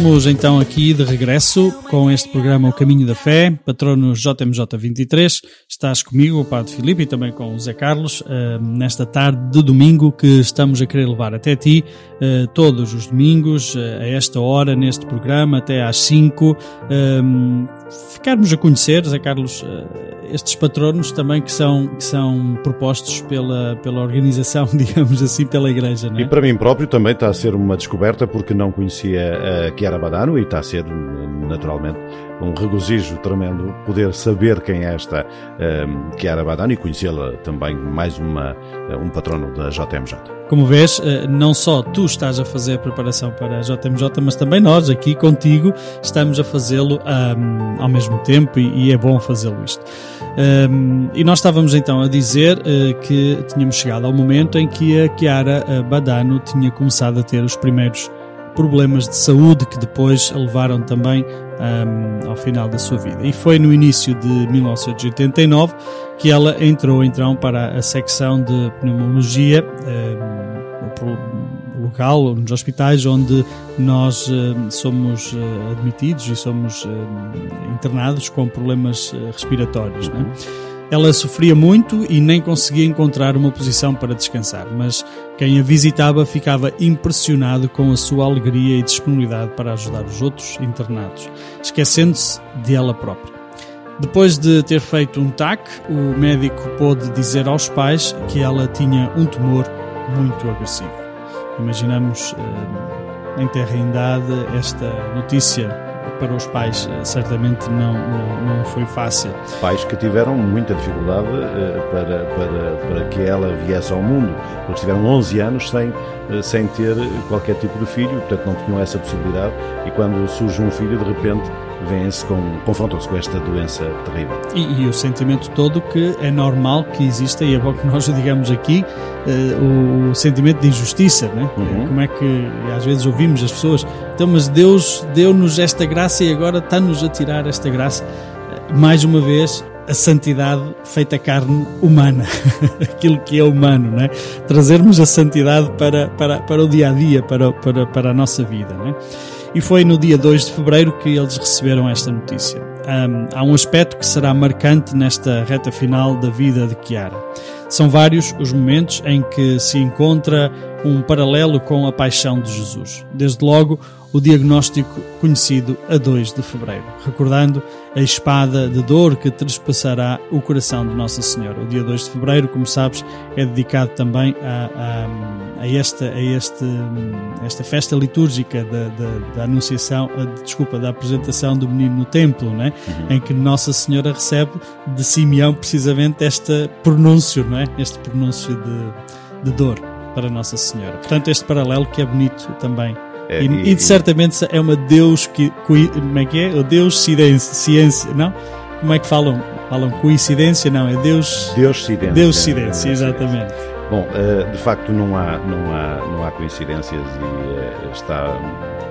estamos então aqui de regresso com este programa O Caminho da Fé, patrono JMJ23. Estás comigo, o Padre Filipe, e também com o Zé Carlos, eh, nesta tarde de domingo que estamos a querer levar até ti, eh, todos os domingos, eh, a esta hora, neste programa, até às 5. ficarmos a conhecer, Zé Carlos, estes patronos também que são, que são propostos pela, pela organização, digamos assim, pela Igreja, é? E para mim próprio também está a ser uma descoberta porque não conhecia a Chiara Badano e está a ser naturalmente um regozijo tremendo poder saber quem é esta um, Chiara Badano e conhecê-la também mais uma, um patrono da JMJ. Como vês, eh, não só tu estás a fazer a preparação para a JMJ, mas também nós aqui contigo estamos a fazê-lo um, ao mesmo tempo e, e é bom fazê-lo isto. Um, e nós estávamos então a dizer uh, que tínhamos chegado ao momento em que a Chiara Badano tinha começado a ter os primeiros problemas de saúde que depois a levaram também um, ao final da sua vida. E foi no início de 1989 que ela entrou então para a secção de pneumologia um, local, nos hospitais onde nós um, somos uh, admitidos e somos internados com problemas respiratórios. Ela sofria muito e nem conseguia encontrar uma posição para descansar, mas quem a visitava ficava impressionado com a sua alegria e disponibilidade para ajudar os outros internados, esquecendo-se de ela própria. Depois de ter feito um TAC, o médico pôde dizer aos pais que ela tinha um tumor muito agressivo. Imaginamos eh, em terra idade esta notícia para os pais eh, certamente não, não, foi fácil. Pais que tiveram muita dificuldade uh, para, para, para que ela viesse ao mundo, porque estiveram 11 anos sem, uh, sem ter qualquer tipo de filho, portanto não tinham essa possibilidade, e quando surge um filho, de repente vêm-se com, confrontam-se com esta doença terrível. E, e, o sentimento todo que é normal que exista, e é bom que nós o digamos aqui, uh, o sentimento de injustiça, né? Uhum. Como é que às vezes ouvimos as pessoas, então, mas Deus deu-nos esta graça e agora está-nos a tirar esta graça. Mais uma vez, a santidade feita carne humana, aquilo que é humano, né? trazermos a santidade para, para, para o dia a dia, para, para, para a nossa vida. Né? E foi no dia 2 de fevereiro que eles receberam esta notícia. Um, há um aspecto que será marcante nesta reta final da vida de Chiara. São vários os momentos em que se encontra um paralelo com a paixão de Jesus. Desde logo, o diagnóstico conhecido a 2 de fevereiro, recordando a espada de dor que trespassará o coração de Nossa Senhora. O dia 2 de fevereiro, como sabes, é dedicado também a, a, a esta, a este, esta festa litúrgica da, da, da Anunciação, a, desculpa, da apresentação do menino no templo, né? Em que Nossa Senhora recebe de Simeão precisamente este pronúncio, não é? este pronúncio de, de dor para Nossa Senhora. Portanto, este paralelo que é bonito também É, e, e, certamente é uma Deus que como é que é? O Deus ciência, ciência, não? Como é que falam? Falam coincidência? Não, é Deus Deus cidência. Deus cidência, exatamente. Bom, eh, de facto não há não há não há coincidências e eh, está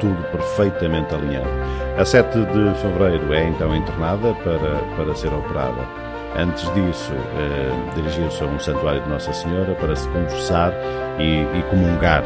tudo perfeitamente alinhado. A 7 de fevereiro é então internada para para ser operada. Antes disso, eh, dirigiu-se a um santuário de Nossa Senhora para se conversar e, e comungar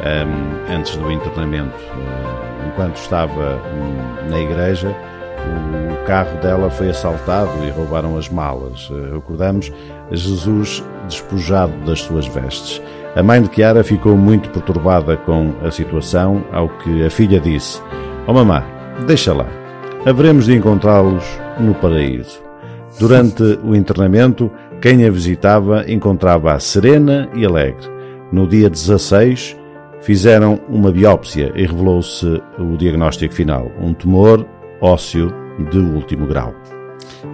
um, antes do internamento. Uh, enquanto estava um, na igreja, o carro dela foi assaltado e roubaram as malas. Uh, recordamos Jesus despojado das suas vestes. A mãe de Chiara ficou muito perturbada com a situação, ao que a filha disse: oh, mamã, deixa lá, haveremos de encontrá-los no paraíso. Durante o internamento, quem a visitava encontrava-a serena e alegre. No dia 16, fizeram uma biópsia e revelou-se o diagnóstico final: um tumor ósseo de último grau.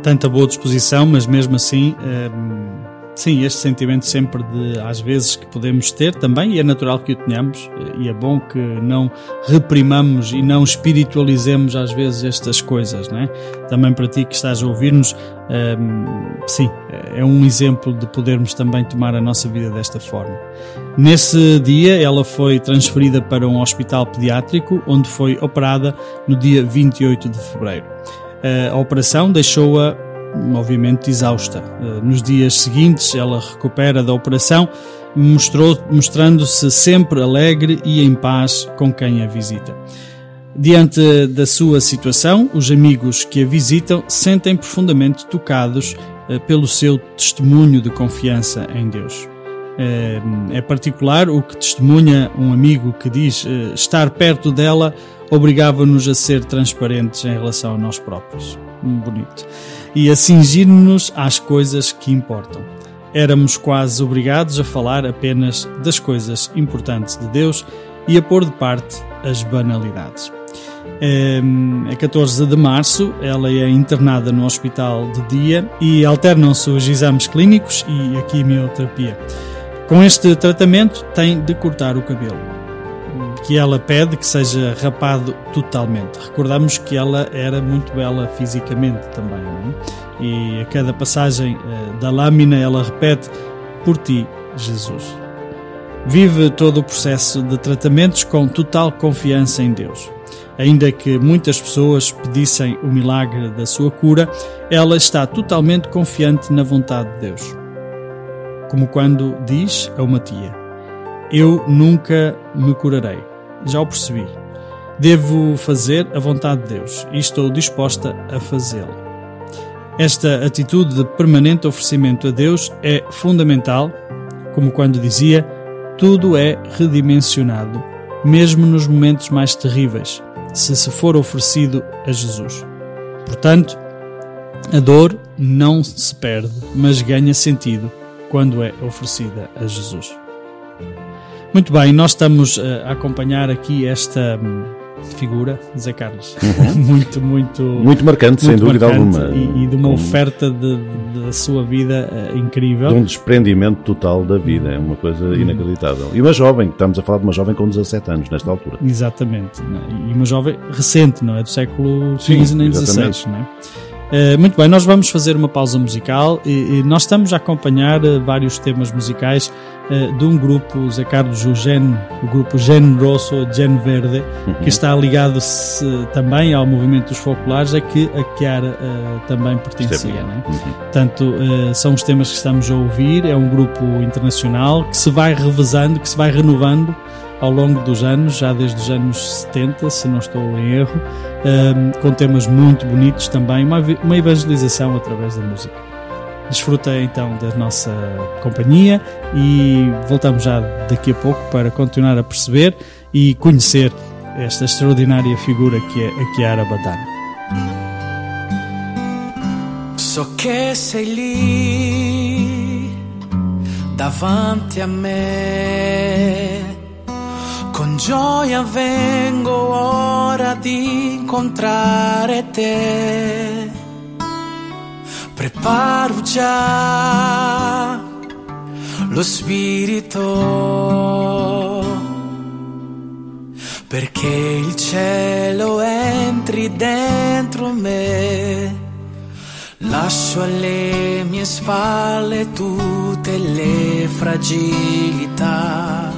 Tanta boa disposição, mas mesmo assim, hum, sim, este sentimento sempre de, às vezes, que podemos ter também, e é natural que o tenhamos, e é bom que não reprimamos e não espiritualizemos às vezes estas coisas, não é? Também para ti que estás a ouvir-nos, hum, sim, é um exemplo de podermos também tomar a nossa vida desta forma. Nesse dia, ela foi transferida para um hospital pediátrico, onde foi operada no dia 28 de fevereiro. A operação deixou-a, obviamente, exausta. Nos dias seguintes, ela recupera da operação, mostrando-se sempre alegre e em paz com quem a visita. Diante da sua situação, os amigos que a visitam sentem profundamente tocados eh, pelo seu testemunho de confiança em Deus. É, é particular o que testemunha um amigo que diz eh, estar perto dela obrigava-nos a ser transparentes em relação a nós próprios. Hum, Bonito. E a cingir-nos às coisas que importam. Éramos quase obrigados a falar apenas das coisas importantes de Deus e a pôr de parte as banalidades. É 14 de março, ela é internada no hospital de dia e alternam-se os exames clínicos e a quimioterapia. Com este tratamento, tem de cortar o cabelo, que ela pede que seja rapado totalmente. Recordamos que ela era muito bela fisicamente também, é? E a cada passagem eh, da lâmina ela repete: Por ti, Jesus. Vive todo o processo de tratamentos com total confiança em Deus. Ainda que muitas pessoas pedissem o milagre da sua cura, ela está totalmente confiante na vontade de Deus. Como quando diz a uma tia: Eu nunca me curarei. Já o percebi. Devo fazer a vontade de Deus e estou disposta a fazê-la. Esta atitude de permanente oferecimento a Deus é fundamental, como quando dizia: tudo é redimensionado, mesmo nos momentos mais terríveis, se se for oferecido a Jesus. Portanto, a dor não se perde, mas ganha sentido quando é oferecida a Jesus. Muito bem, nós estamos eh, a acompanhar aqui esta hum, figura, Zé Carlos. muito, muito. Muito marcante, sem muito dúvida marcante alguma. E, e de uma oferta de- de- da sua vida eh, incrível. de um desprendimento total da vida, é uma coisa Uhum. inacreditável. E uma jovem, estamos a falar de uma jovem com 17 anos nesta altura. Exatamente. é? E uma jovem recente, não é? Do século XV nem. XVI, não é? Eh, muito bem, nós vamos fazer uma pausa musical e, e nós estamos a acompanhar eh, vários temas musicais eh, de um grupo, Zé Carlos, o, Gen, o grupo Gen Rosso, Gen Verde, Uhum. que está ligado se- também ao movimento dos focolares, a que a Chiara também pertencia. bom. não é? Uhum. Portanto, são os temas que estamos a ouvir. É um grupo internacional que se vai revezando, que se vai renovando ao longo dos anos, já desde os anos 70, se não estou em erro, eh, com temas muito bonitos também, uma, evangelização através da música. Desfruta então da nossa companhia e voltamos já daqui a pouco para continuar a perceber e conhecer esta extraordinária figura que é a Chiara Badano. So che sei lì davanti a me. Con gioia vengo ora di incontrare te. Preparo già lo spirito perché il cielo entri dentro me. Lascio alle mie spalle tutte le fragilità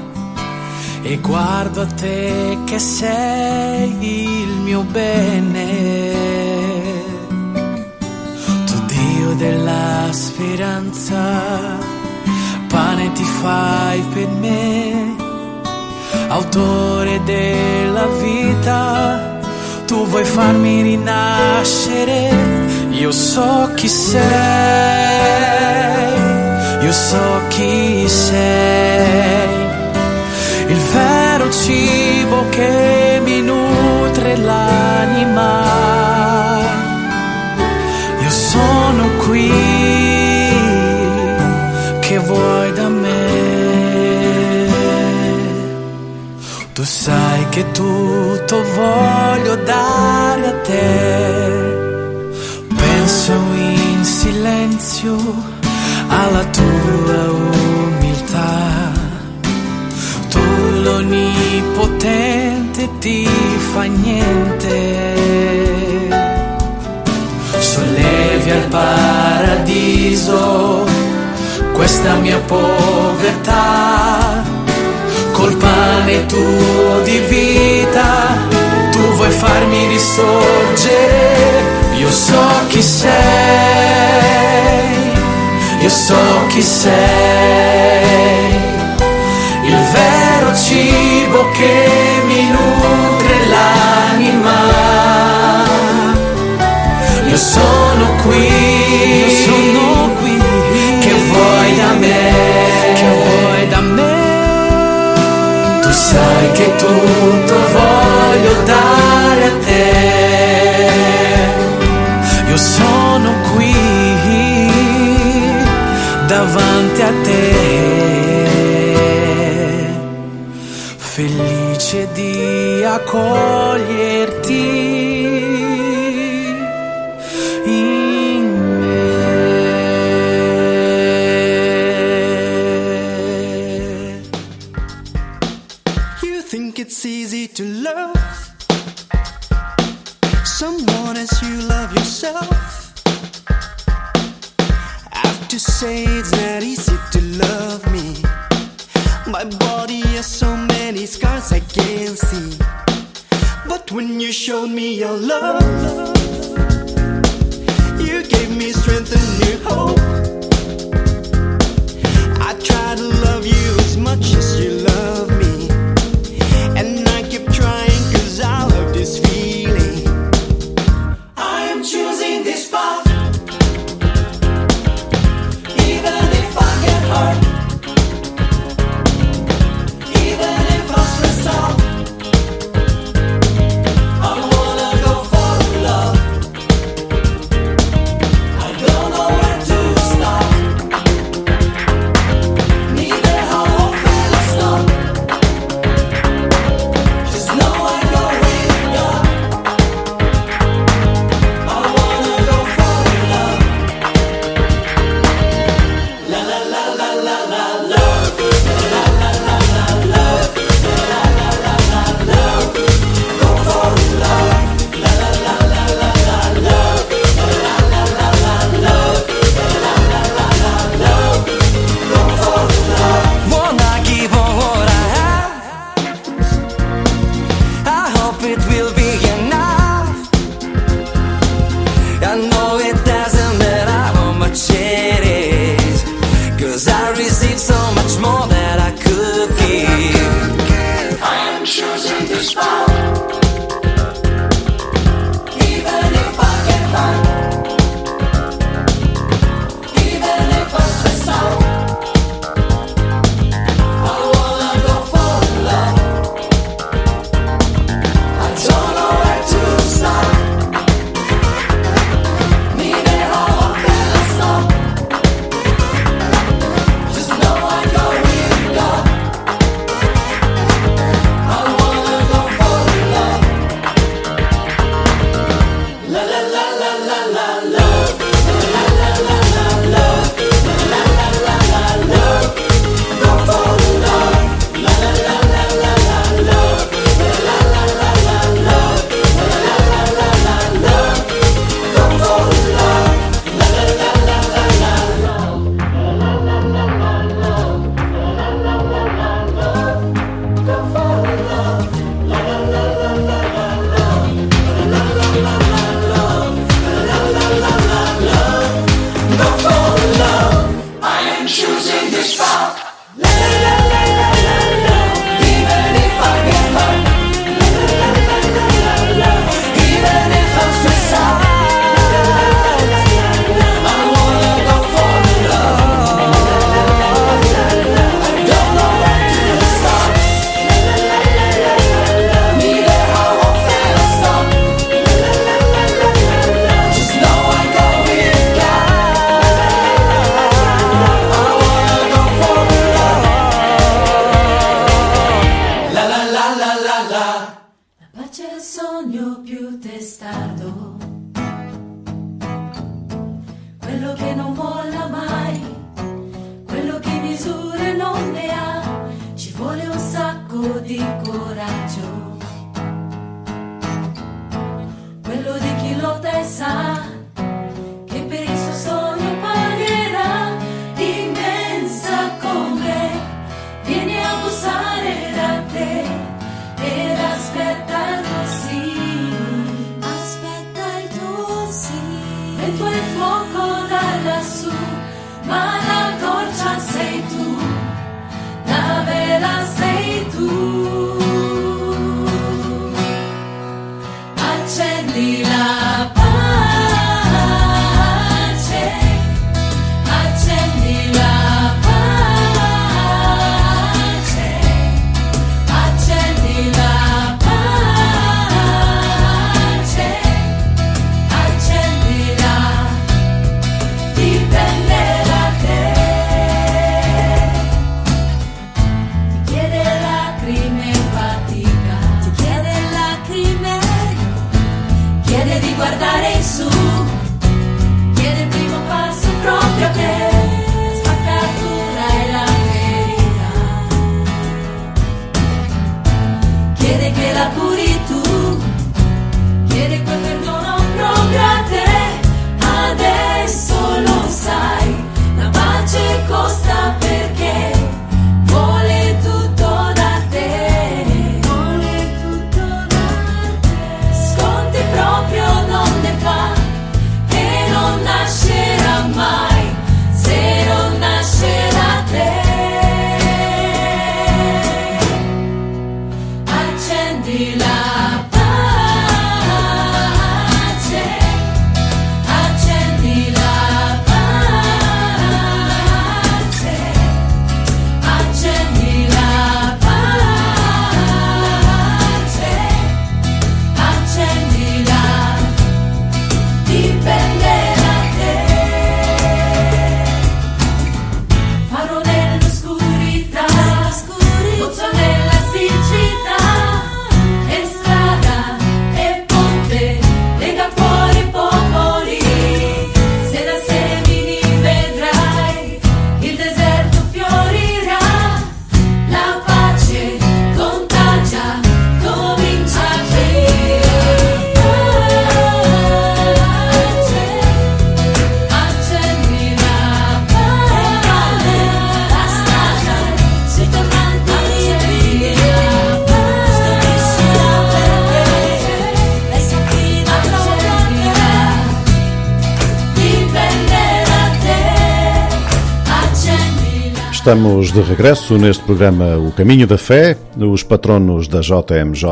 e guardo a te che sei il mio bene. Tu Dio della speranza, pane ti fai per me, autore della vita, tu vuoi farmi rinascere, io so chi sei, io so chi sei, il vero cibo che mi nutre l'anima. Io sono qui, che vuoi da me? Tu sai che tutto voglio dare a te. Penso in silenzio alla tua umiltà. mia povertà, col pane tuo di vita, tu vuoi farmi risorgere, io so chi sei, io so chi sei, il vero cibo che mi nutre l'anima, io sono qui sai che tutto voglio dare a te. Io sono qui davanti a te, felice di accoglierti Estamos de regresso neste programa O Caminho da Fé, os patronos da JMJ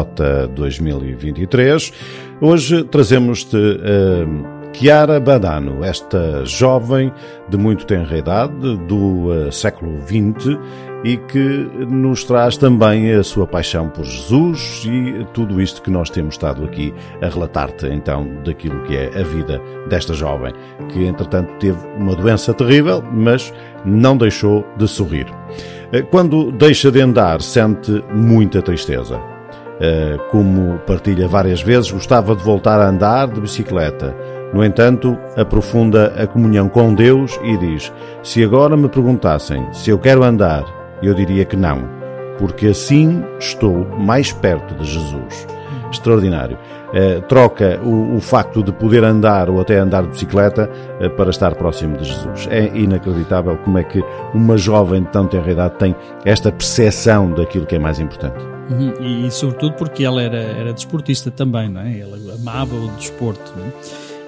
2023. Hoje trazemos-te uh, Chiara Badano, esta jovem de muito tenra idade, do uh, século XX, e que nos traz também a sua paixão por Jesus e tudo isto que nós temos estado aqui a relatar-te então daquilo que é a vida desta jovem, que entretanto teve uma doença terrível, mas não deixou de sorrir. Eh, Quando deixa de andar, sente muita tristeza. Eh, Como partilha várias vezes, gostava de voltar a andar de bicicleta. No entanto, aprofunda a comunhão com Deus e diz: Se agora me perguntassem se eu quero andar, eu diria que não, porque assim estou mais perto de Jesus. Extraordinário. Eh, troca o, o facto de poder andar ou até andar de bicicleta eh, para estar próximo de Jesus. É inacreditável como é que uma jovem de tão tenra idade tem esta percepção daquilo que é mais importante. Uhum, E, e sobretudo porque ela era, era desportista também, não é? Ela amava o desporto. Não é?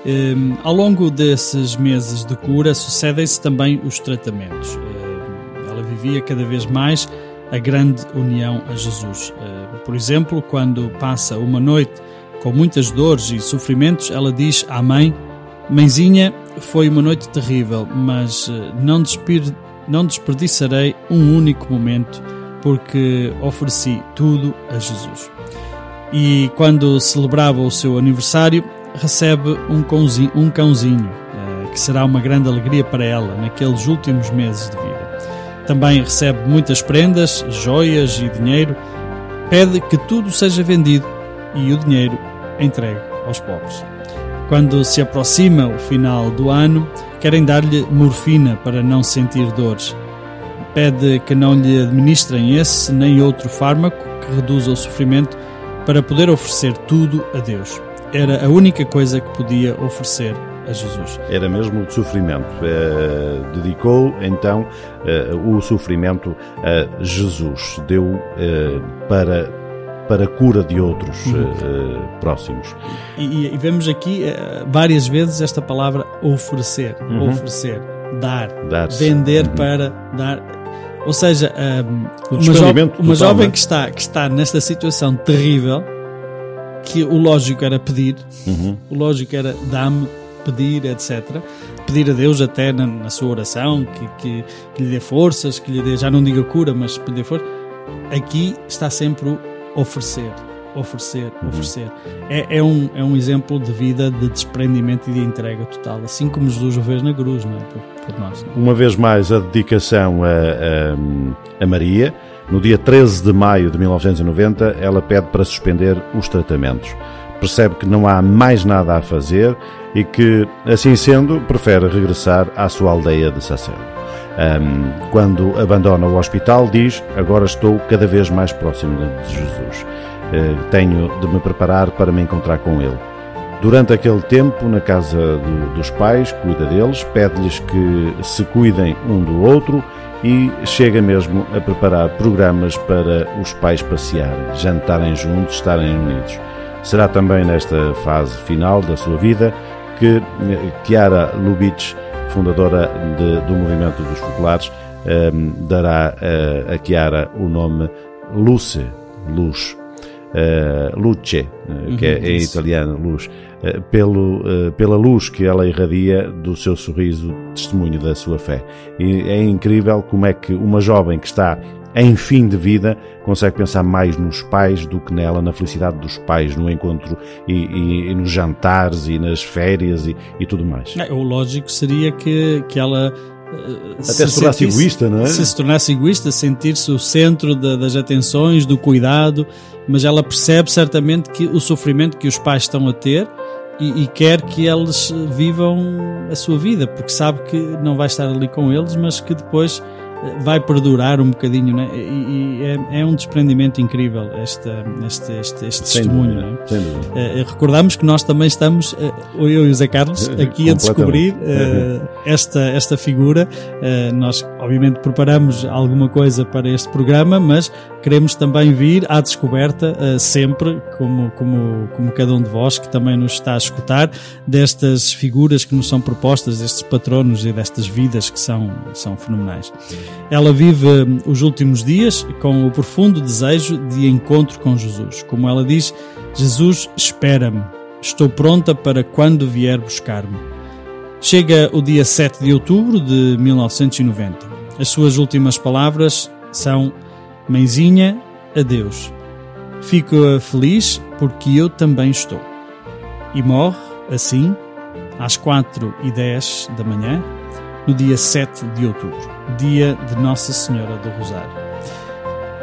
Hum, ao longo desses meses de cura sucedem-se também os tratamentos. Ela vivia cada vez mais a grande união a Jesus. Hum, por exemplo, quando passa uma noite com muitas dores e sofrimentos, ela diz à mãe: Mãezinha, foi uma noite terrível, mas eh, não, despir- não desperdiçarei um único momento porque ofereci tudo a Jesus. E quando celebrava o seu aniversário, recebe um cãozinho, um cãozinho eh, que será uma grande alegria para ela naqueles últimos meses de vida. Também recebe muitas prendas, joias e dinheiro. Pede que tudo seja vendido e o dinheiro entregue aos pobres. Quando se aproxima o final do ano, querem dar-lhe morfina para não sentir dores. Pede que não lhe administrem esse nem outro fármaco que reduza o sofrimento para poder oferecer tudo a Deus. Era a única coisa que podia oferecer a Jesus. Era mesmo o sofrimento. Eh, dedicou então eh, o sofrimento a Jesus. Deu eh, para, para a cura de outros eh, próximos. E, e- vemos aqui eh, várias vezes esta palavra oferecer, oferecer, dar, Dar-se. vender Uhum. para dar. Ou seja, um, uma, jo uma total, jovem não é? que está, que está nesta situação terrível, que o lógico era pedir, Uhum. o lógico era dá-me, pedir, etc. Pedir a Deus até na, na sua oração que, que, que lhe dê forças, que lhe dê, já não diga cura, mas que lhe dê força. Aqui está sempre o oferecer, oferecer, Uhum. oferecer. É, é, um, é um exemplo de vida de desprendimento e de entrega total, assim como Jesus o fez na cruz, não é? Por, por nós. é? Uma vez mais a dedicação a, a, a Maria. No dia 13 de maio de 1990, ela pede para suspender os tratamentos. Percebe que não há mais nada a fazer e que, assim sendo, prefere regressar à sua aldeia de Sacelo. Ahm, quando abandona o hospital, diz: Agora estou cada vez mais próximo de Jesus. Eh, tenho de me preparar para me encontrar com Ele. Durante aquele tempo, na casa do- dos pais, cuida deles, pede-lhes que se cuidem um do outro e chega mesmo a preparar programas para os pais passearem, jantarem juntos, estarem unidos. Será também nesta fase final da sua vida que eh, Chiara Lubitsch, fundadora de- do movimento dos populares, eh, dará eh, a Chiara o nome Luce, luz, eh, Luce, eh, que é em isso. italiano, luz, eh, pelo, eh, pela luz que ela irradia do seu sorriso, testemunho da sua fé. E é incrível como é que uma jovem que está em fim de vida consegue pensar mais nos pais do que nela, na felicidade dos pais, no encontro e, e- e nos jantares e nas férias e, e tudo mais. É, O lógico seria que, que ela eh, Até se tornasse egoísta, não é? Se se tornasse egoísta, sentir-se o centro da- das atenções, do cuidado, mas ela percebe certamente que o sofrimento que os pais estão a ter e, e quer que eles vivam a sua vida, porque sabe que não vai estar ali com eles, mas que depois vai perdurar um bocadinho, né? e, é, é um desprendimento incrível esta, este, este, este Sem testemunho. dúvida, é? sem dúvida. Eh, recordamos que nós também estamos, eh, eu e o Zé Carlos, aqui a descobrir eh, esta, esta figura. Eh, nós, obviamente, preparamos alguma coisa para este programa, mas queremos também vir à descoberta, eh, sempre, como, como, como cada um de vós que também nos está a escutar, destas figuras que nos são propostas, destes patronos e destas vidas que são, são fenomenais. Ela vive hum, os últimos dias com o profundo desejo de encontro com Jesus. Como ela diz, Jesus espera-me. Estou pronta para quando vier buscar-me. Chega o dia 7 de outubro de 1990. As suas últimas palavras são: Mãezinha, adeus. Fico feliz porque eu também estou. E morre, assim, às 4 e 10 da manhã, no dia 7 de outubro, dia de Nossa Senhora do Rosário.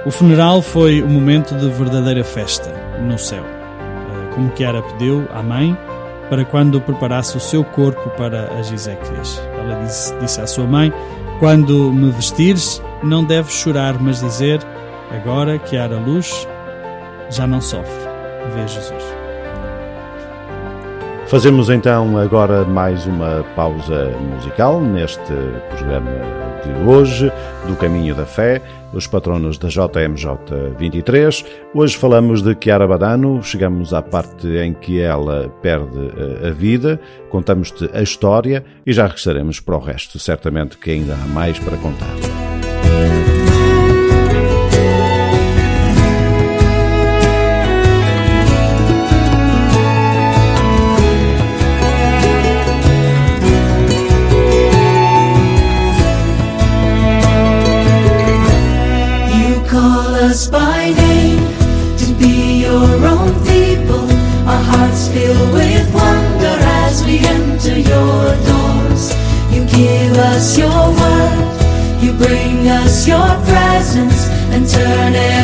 O funeral foi um momento de verdadeira festa no céu, eh, como Chiara pediu à mãe para quando preparasse o seu corpo para as exéquias. Ela disse, disse à sua mãe: Quando me vestires, não deves chorar, mas dizer: Agora, Chiara Luz, já não sofre. Vê Jesus. Fazemos então agora mais uma pausa musical neste programa de hoje, do Caminho da Fé, os patronos da JMJ 23. Hoje falamos de Chiara Badano, chegamos à parte em que ela perde eh, a vida, contamos-te a história e já regressaremos para o resto, certamente que ainda há mais para contar. turn it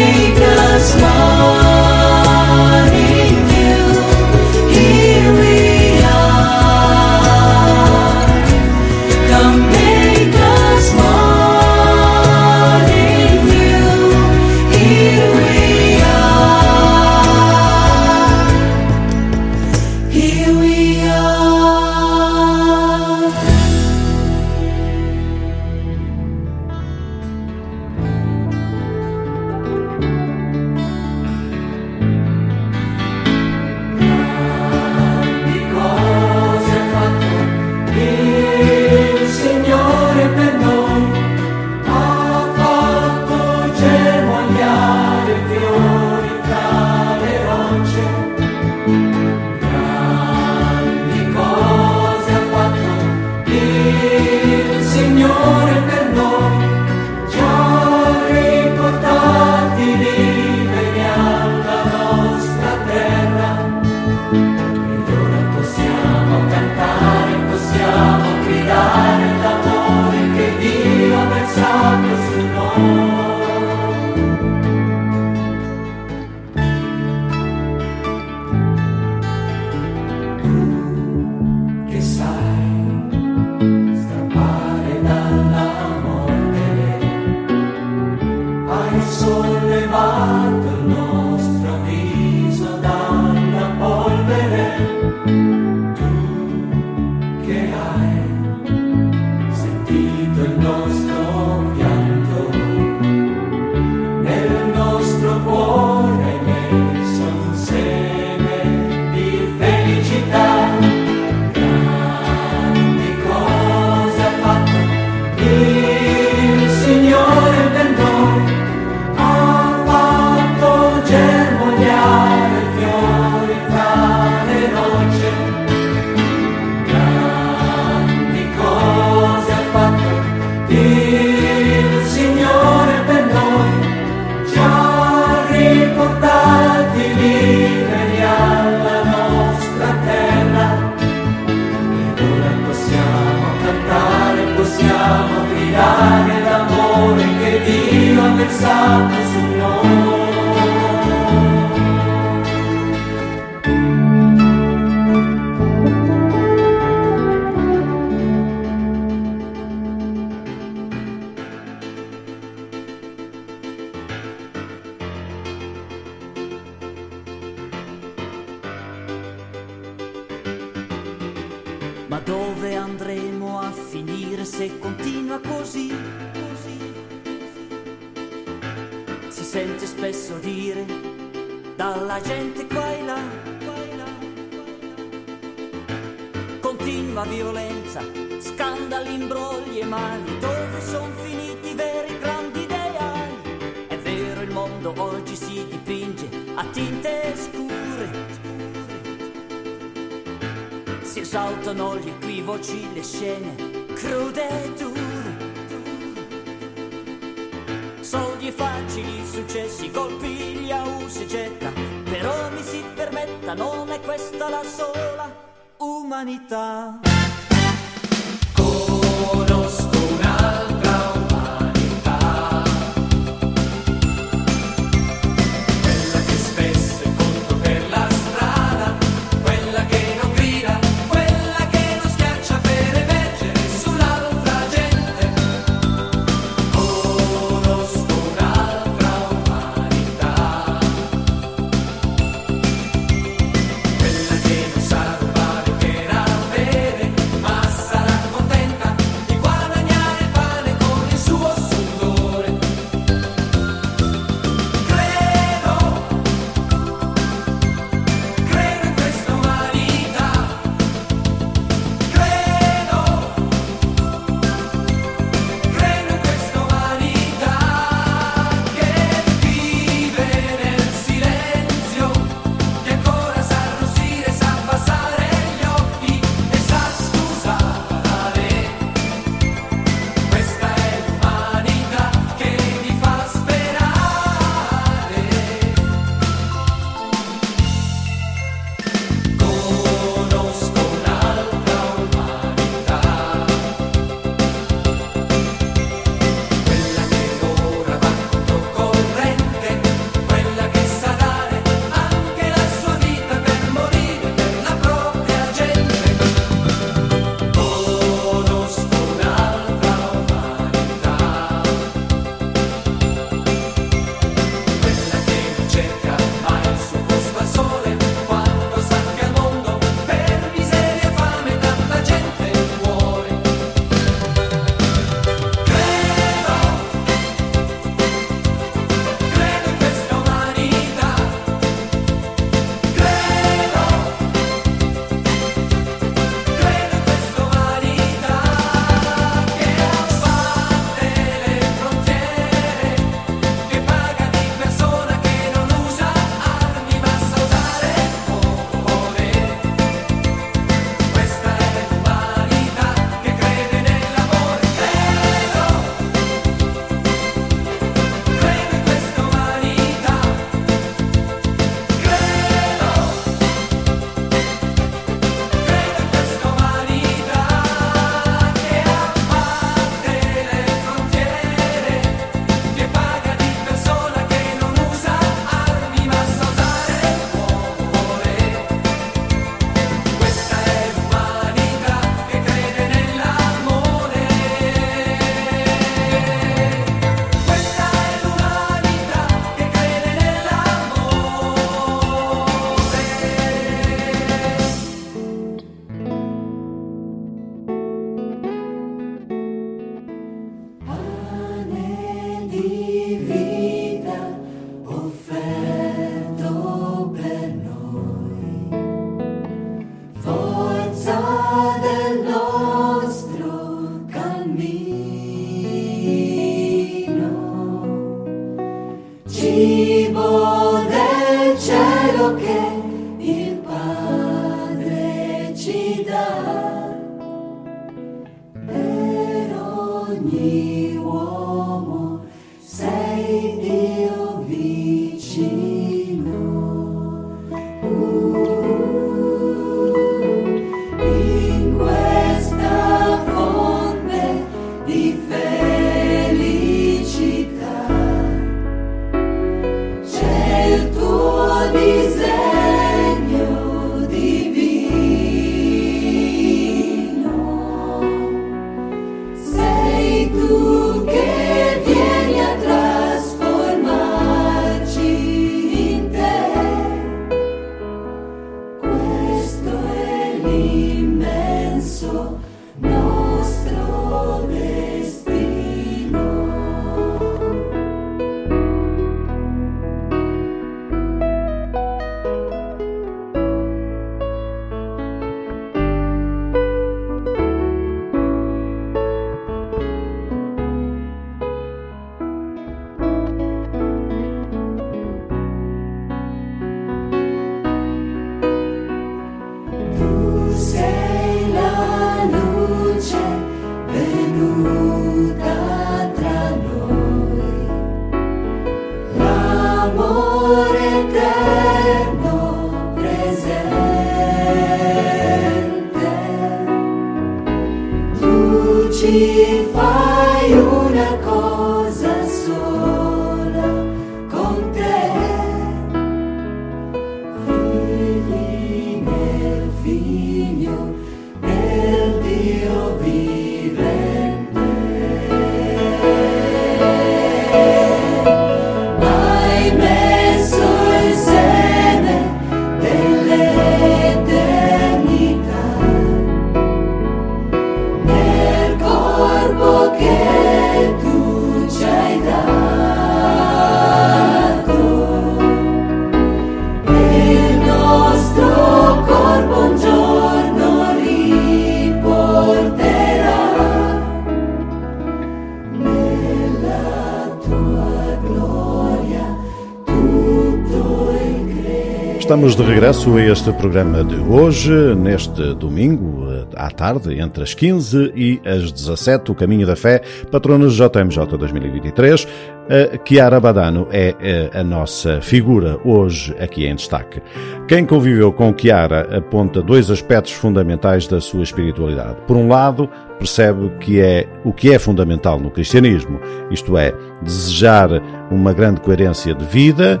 Estamos de regresso a este programa de hoje, neste domingo, à tarde, entre as 15 e as 17, o Caminho da Fé, patronos JMJ 2023. A Chiara Badano é eh, a nossa figura hoje aqui em destaque. Quem conviveu com Chiara aponta dois aspectos fundamentais da sua espiritualidade. Por um lado, percebe que é o que é fundamental no cristianismo, isto é, desejar uma grande coerência de vida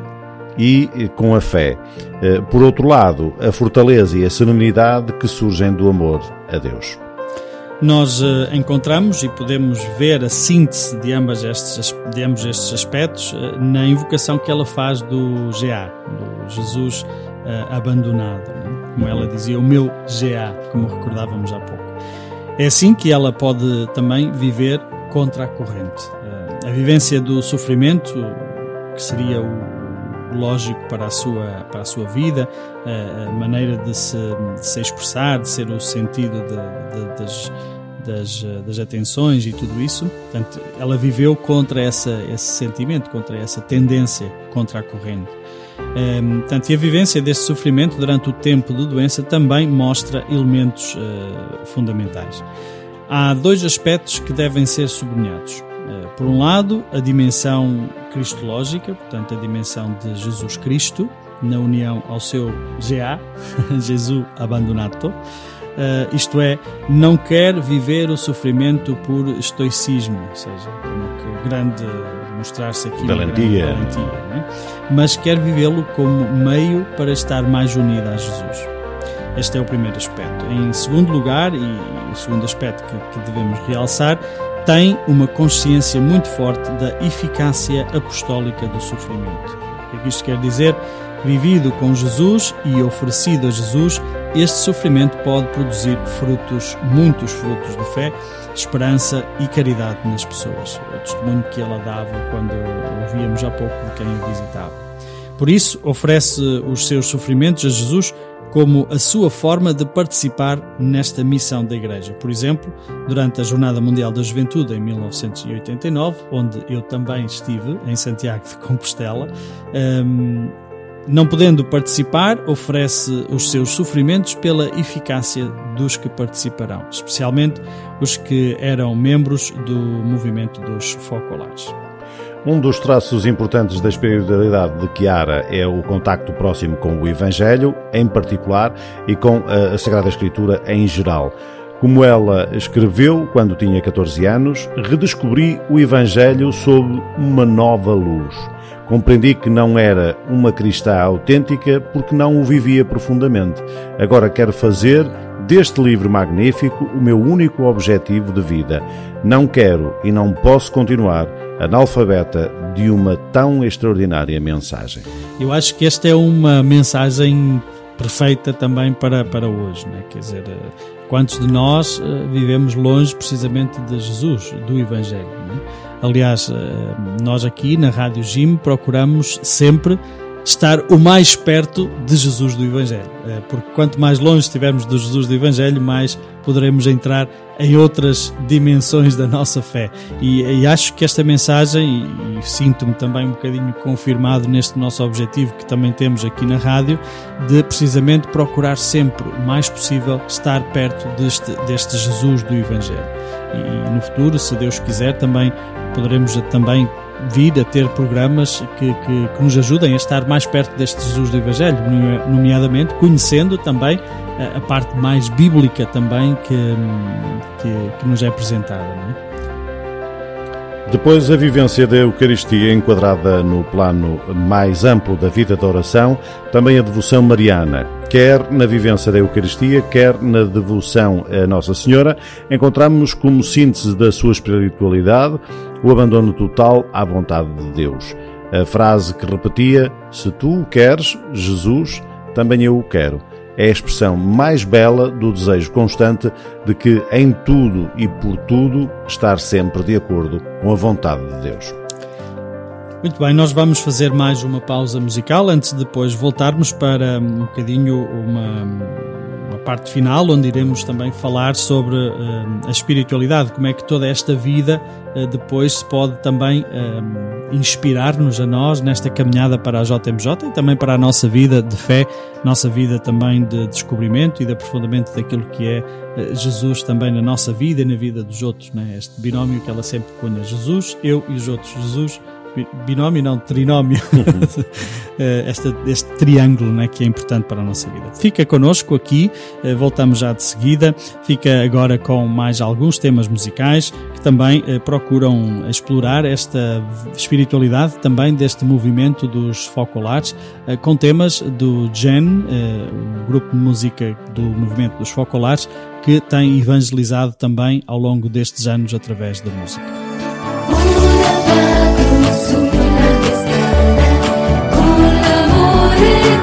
e com a fé. Eh, Por outro lado, a fortaleza e a serenidade que surgem do amor a Deus. Nós eh, encontramos e podemos ver a síntese de, ambas estes, de ambos estes aspectos eh, na invocação que ela faz do GA, do Jesus abandonado. né? Como ela dizia, o meu GA, como recordávamos há pouco. É assim que ela pode também viver contra a corrente. A vivência do sofrimento, que seria o lógico para a sua, para a sua vida, a maneira de se, de se expressar, de ser o sentido de- de- das, das, eh, das atenções e tudo isso. Portanto, ela viveu contra essa, esse sentimento, contra essa tendência contra a corrente. Ehm, portanto, e a vivência deste sofrimento durante o tempo de doença também mostra elementos eh, fundamentais. Há dois aspectos que devem ser sublinhados. Eh, Por um lado, a dimensão cristológica, portanto, a dimensão de Jesus Cristo, na união ao seu GA, Jesus abandonado, eh, isto é, não quer viver o sofrimento por estoicismo, ou seja, como que grande mostrar-se aqui Valentia. valentia, não é? mas quer vivê-lo como meio para estar mais unida a Jesus. Este é o primeiro aspecto. Em segundo lugar, e o segundo aspecto que, que devemos realçar, tem uma consciência muito forte da eficácia apostólica do sofrimento. O é que isto quer dizer? Vivido com Jesus e oferecido a Jesus, este sofrimento pode produzir frutos, muitos frutos de fé, esperança e caridade nas pessoas. O testemunho que ela dava quando ouvíamos há pouco de quem o visitava. Por isso, oferece os seus sofrimentos a Jesus como a sua forma de participar nesta missão da Igreja. Por exemplo, durante a Jornada Mundial da Juventude em 1989, onde eu também estive, em Santiago de Compostela, hum, não podendo participar, oferece os seus sofrimentos pela eficácia dos que participarão, especialmente os que eram membros do movimento dos focolares. Um dos traços importantes da espiritualidade de Chiara é o contacto próximo com o Evangelho, em particular, e com a Sagrada Escritura em geral. Como ela escreveu quando tinha 14 anos, redescobri o Evangelho sob uma nova luz. Compreendi que não era uma cristã autêntica porque não o vivia profundamente. Agora quero fazer deste livro magnífico o meu único objetivo de vida. Não quero e não posso continuar analfabeta de uma tão extraordinária mensagem. Eu acho que esta é uma mensagem perfeita também para, para hoje, né? quer dizer, eh, quantos de nós eh, vivemos longe precisamente de Jesus, do Evangelho. né? Aliás, eh, nós aqui na Rádio Jim procuramos sempre estar o mais perto de Jesus do Evangelho, Eh, porque quanto mais longe estivermos do Jesus do Evangelho, mais poderemos entrar em outras dimensões da nossa fé. E, e acho que esta mensagem, e, e sinto-me também um bocadinho confirmado neste nosso objetivo que também temos aqui na rádio, de precisamente procurar sempre o mais possível estar perto deste, deste Jesus do Evangelho. E, e no futuro, se Deus quiser, também poderemos também vir a ter programas que, que, que nos ajudem a estar mais perto deste Jesus do Evangelho, nome- nomeadamente conhecendo também a, a parte mais bíblica também que, que, que nos é apresentada. não é? Depois, a vivência da Eucaristia enquadrada no plano mais amplo da vida da oração, também a devoção mariana. Quer na vivência da Eucaristia, quer na devoção a Nossa Senhora, encontramos como síntese da sua espiritualidade o abandono total à vontade de Deus. A frase que repetia: Se tu o queres, Jesus, também eu o quero. É a expressão mais bela do desejo constante de que, em tudo e por tudo, estar sempre de acordo com a vontade de Deus. Muito bem, nós vamos fazer mais uma pausa musical antes de depois voltarmos para um bocadinho uma, uma parte final, onde iremos também falar sobre hum, a espiritualidade, como é que toda esta vida eh, depois se pode também hum, inspirar-nos a nós nesta caminhada para a JMJ e também para a nossa vida de fé, nossa vida também de descobrimento e de aprofundamento daquilo que é eh, Jesus também na nossa vida e na vida dos outros. Né? Este binómio que ela sempre punha: Jesus, eu e os outros. Jesus, binómio não, trinómio. Eh, Esta, este triângulo né, que é importante para a nossa vida. Fica connosco aqui, eh, voltamos já de seguida. Fica agora com mais alguns temas musicais que também eh, procuram explorar esta espiritualidade também deste movimento dos focolares, com temas do GEN, o grupo de música do movimento dos focolares, que tem evangelizado também ao longo destes anos através da música. could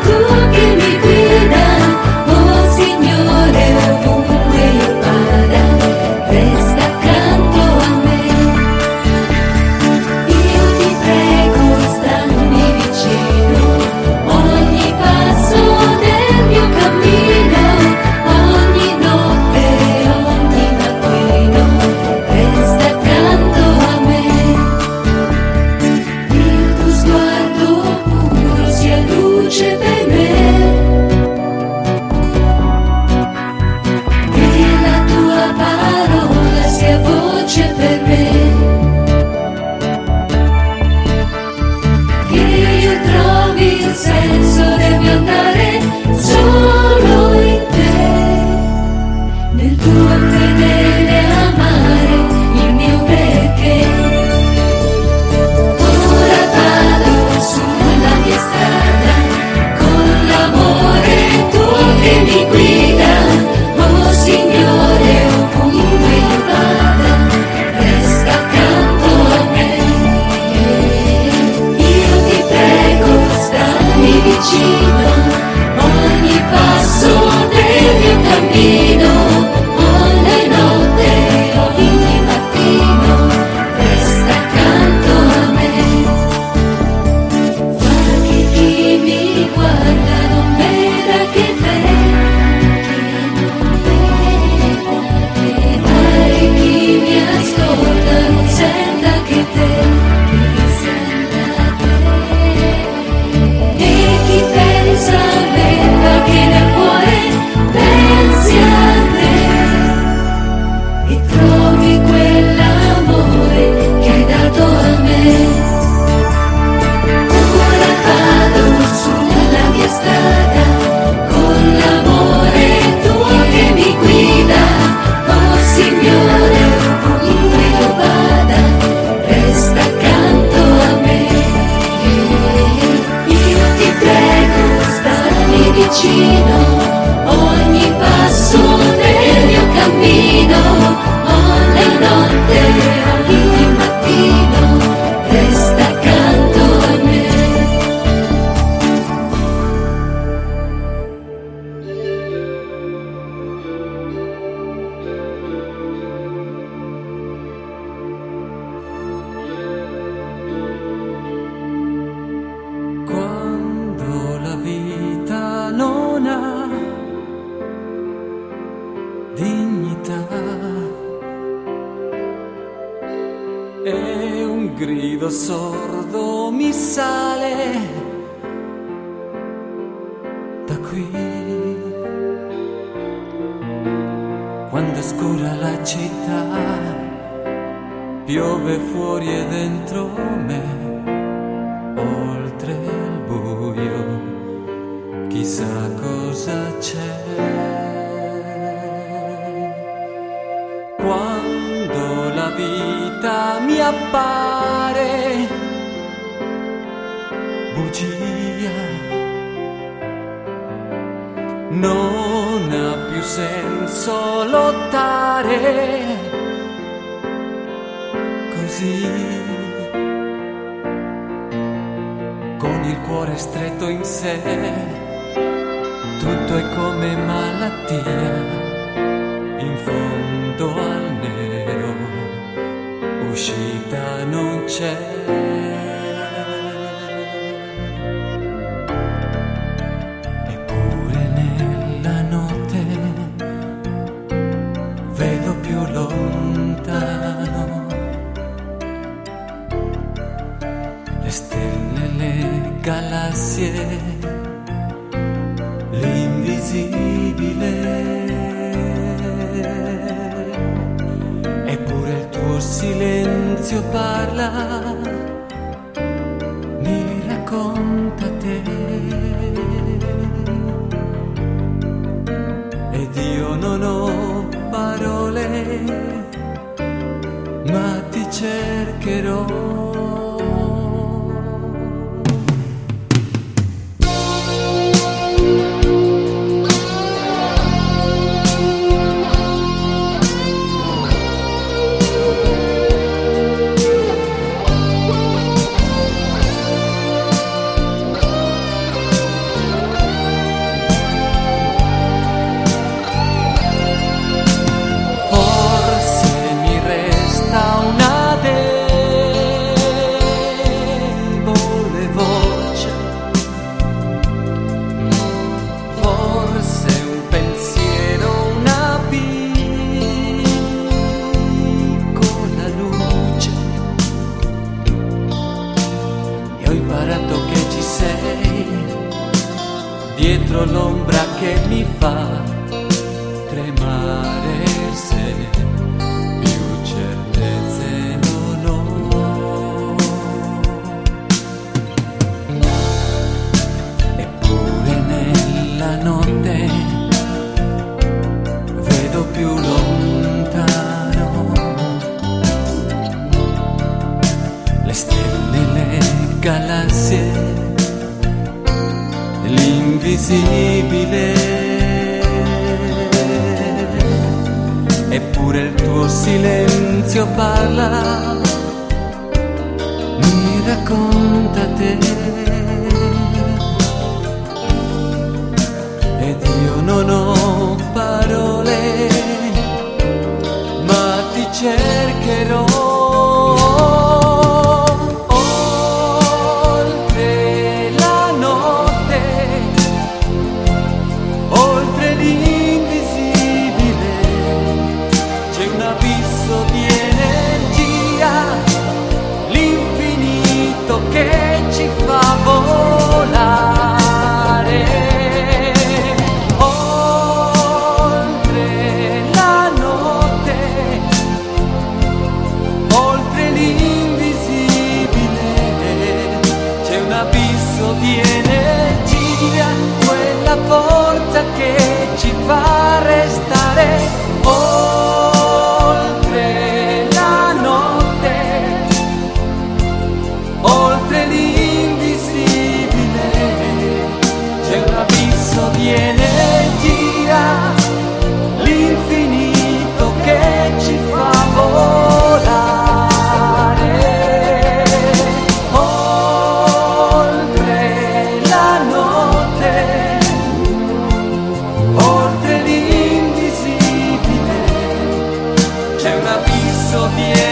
tobie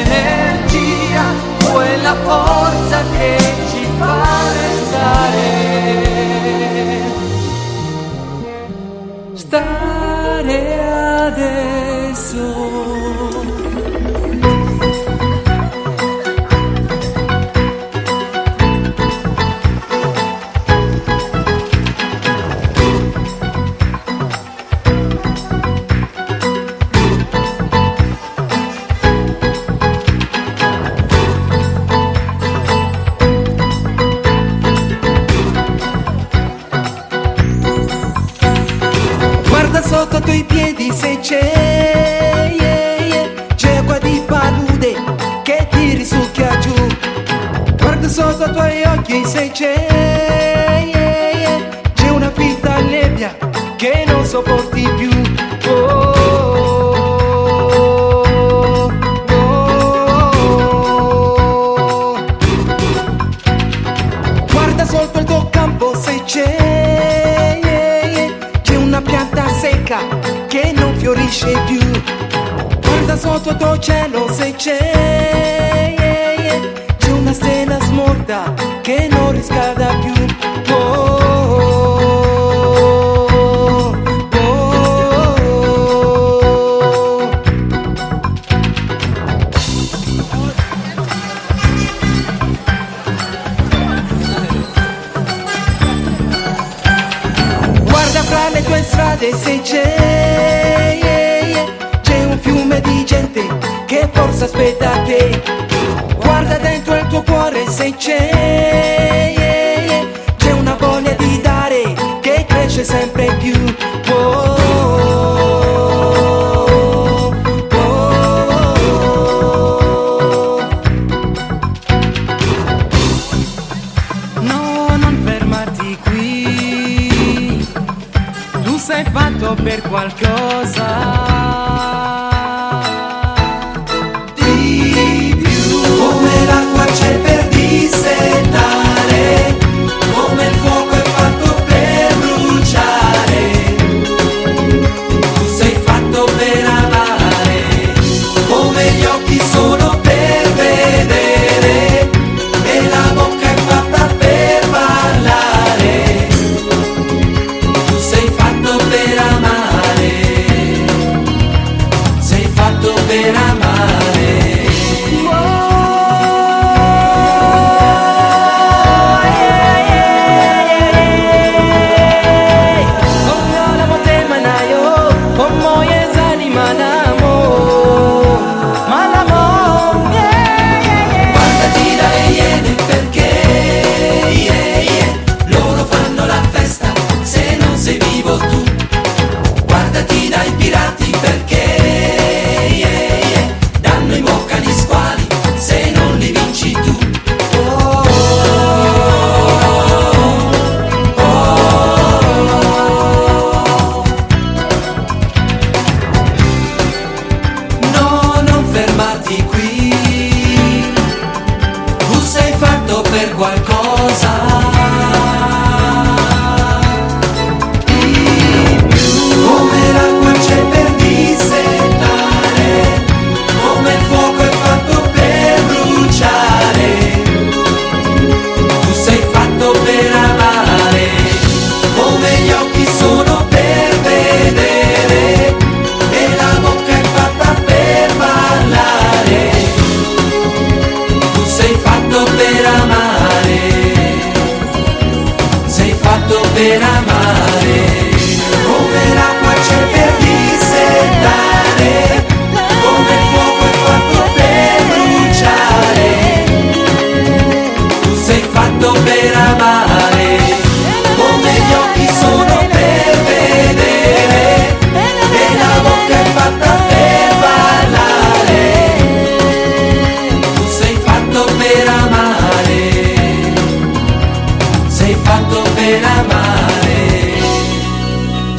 averiguar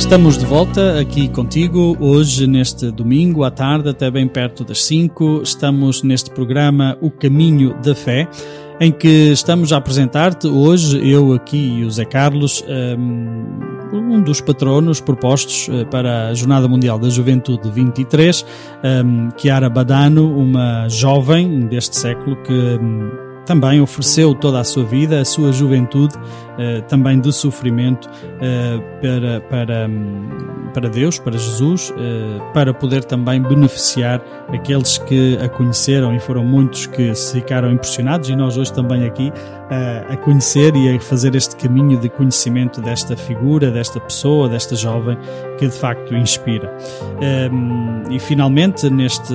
Estamos de volta aqui contigo hoje, neste domingo à tarde, até bem perto das 5. Estamos neste programa O Caminho da Fé, em que estamos a apresentar-te hoje, eu aqui e o Zé Carlos, um, um dos patronos propostos eh, para a Jornada Mundial da Juventude 23, um, Chiara Badano, uma jovem deste século que. Também ofereceu toda a sua vida, a sua juventude, eh, também de sofrimento, eh, para, para, hum, para Deus, para Jesus, eh, para poder também beneficiar aqueles que a conheceram e foram muitos que se ficaram impressionados, e nós hoje também aqui a conhecer e a fazer este caminho de conhecimento desta figura, desta pessoa, desta jovem que de facto inspira. E finalmente, neste,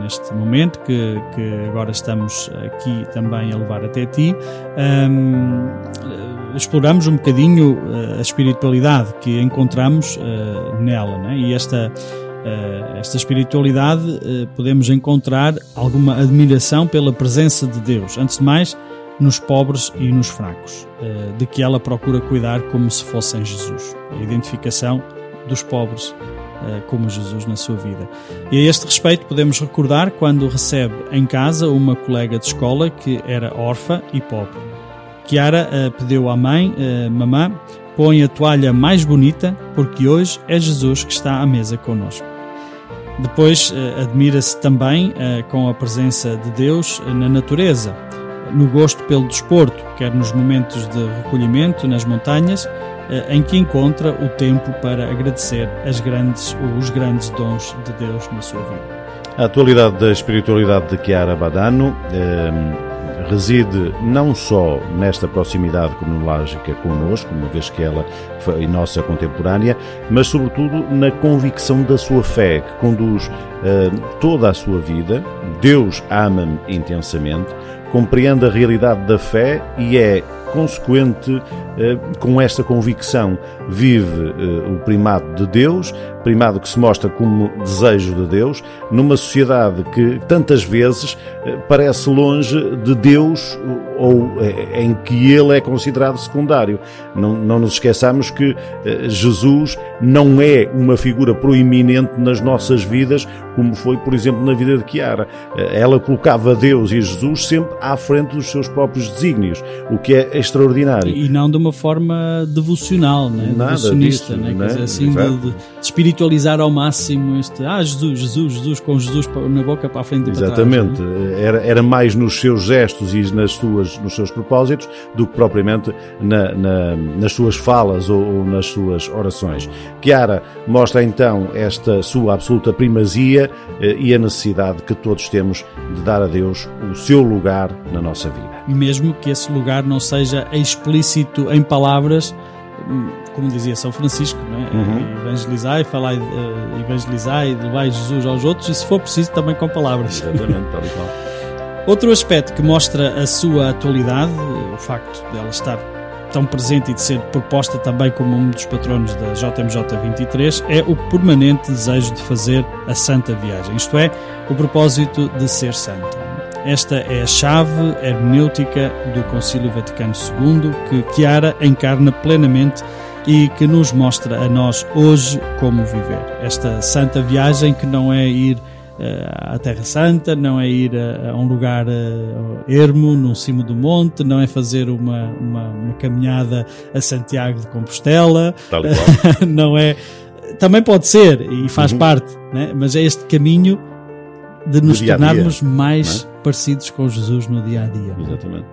neste momento que, que agora estamos aqui também a levar até ti, exploramos um bocadinho eh, a espiritualidade que encontramos eh, nela, né? e esta, eh, esta espiritualidade podemos encontrar alguma admiração pela presença de Deus, antes de mais nos pobres e nos fracos, eh, de que ela procura cuidar como se fossem Jesus, a identificação dos pobres eh, como Jesus na sua vida. E a este respeito podemos recordar quando recebe em casa uma colega de escola que era órfã e pobre. Kiara eh, pediu à mãe, mamã, põe a toalha mais bonita porque hoje é Jesus que está à mesa connosco. Depois admira-se também com a presença de Deus na natureza, no gosto pelo desporto, quer nos momentos de recolhimento nas montanhas, eh, em que encontra o tempo para agradecer as grandes, os grandes dons de Deus na sua vida. A atualidade da espiritualidade de Chiara Badano eh, reside não só nesta proximidade cronológica connosco, uma vez que ela foi nossa contemporânea, mas sobretudo na convicção da sua fé, que conduz eh, toda a sua vida. Deus ama-me intensamente, compreende a realidade da fé e é consequente com esta convicção. Vive eh, o primado de Deus, primado que se mostra como desejo de Deus, numa sociedade que tantas vezes eh, parece longe de Deus ou eh, em que ele é considerado secundário. Não, não nos esqueçamos que eh, Jesus não é uma figura proeminente nas nossas vidas, como foi, por exemplo, na vida de Chiara. Eh, Ela colocava Deus e Jesus sempre à frente dos seus próprios desígnios, o que é extraordinário. E não de uma forma devocional, né? Nada devocionista, disso, né? Quer né? dizer, assim, de, de- espiritualizar ao máximo este, ah, Jesus, Jesus, Jesus, com Jesus na boca para a frente e para trás. Exatamente. né? Era, era mais nos seus gestos e nas suas, nos seus propósitos do que propriamente na- na- nas suas falas ou, ou nas suas orações. Chiara mostra então esta sua absoluta primazia eh, e a necessidade que todos temos de dar a Deus o seu lugar na nossa vida. Mesmo que esse lugar não seja explícito em palavras, como dizia São Francisco, é? Uhum. evangelizai, falai, eh, evangelizai, levai Jesus aos outros e se for preciso também com palavras. Exatamente, tal e qual. Outro aspecto que mostra a sua atualidade, o facto de ela estar tão presente e de ser proposta também como um dos patronos da JMJ 23, é o permanente desejo de fazer a santa viagem, isto é, o propósito de ser santo. Esta é a chave hermenêutica do Concílio Vaticano II que Chiara encarna plenamente e que nos mostra a nós hoje como viver. Esta santa viagem que não é ir eh, à Terra Santa, não é ir a, a um lugar eh, ermo, num cimo do monte, não é fazer uma, uma, uma caminhada a Santiago de Compostela, não é. Também pode ser e faz Uhum. parte, né? mas é este caminho de nos dia dia, tornarmos mais? Parecidos com Jesus no dia a dia. Exatamente.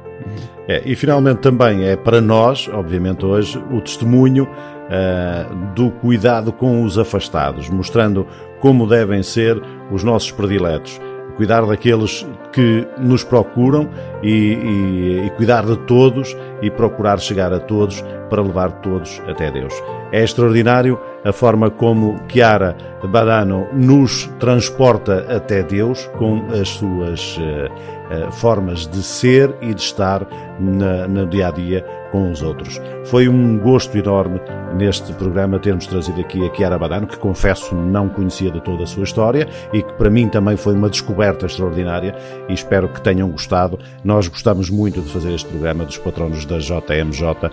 É, e finalmente também é para nós, obviamente hoje, o testemunho ah, do cuidado com os afastados, mostrando como devem ser os nossos prediletos. Cuidar daqueles que nos procuram e, e- e cuidar de todos e procurar chegar a todos para levar todos até Deus. É extraordinário a forma como Chiara Badano nos transporta até Deus com as suas eh, eh, formas de ser e de estar na- no dia a dia com os outros. Foi um gosto enorme neste programa termos trazido aqui a Chiara Badano, que confesso não conhecia de toda a sua história e que para mim também foi uma descoberta extraordinária e espero que tenham gostado. Nós gostamos muito de fazer este programa dos patronos da JMJ,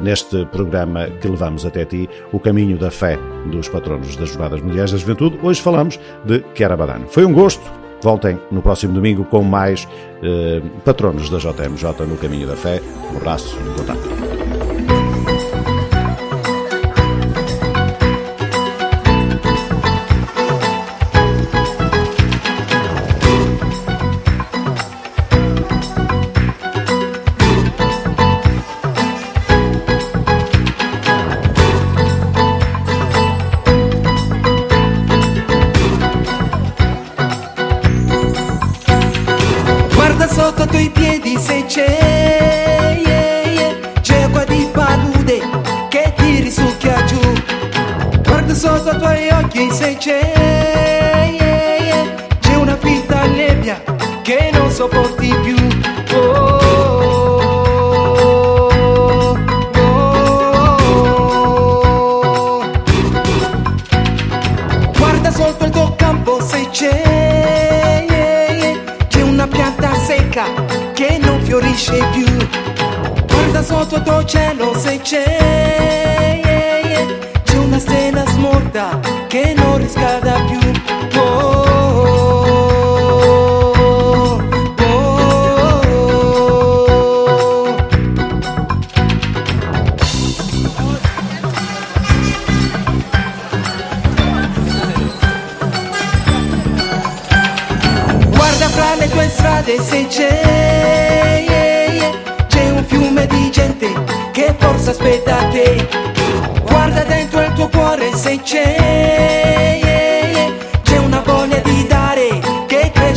neste programa que levamos até ti, o caminho da fé dos patronos das Jornadas Mundiais da Juventude. Hoje falamos de Chiara. Foi um gosto. Voltem no próximo domingo com mais eh, patronos da JMJ no Caminho da Fé. Um abraço boa tarde. c'è, yeah, yeah. c'è una vita nebbia che non sopporti più. Oh. che non fiorisce più. Guarda sotto il tuo cielo se c'è. riscalda più Guarda fra le tue strade se c'è yeah, yeah, C'è un fiume di gente che forse aspetta te. Guarda dentro il tuo cuore se c'è.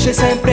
noche siempre.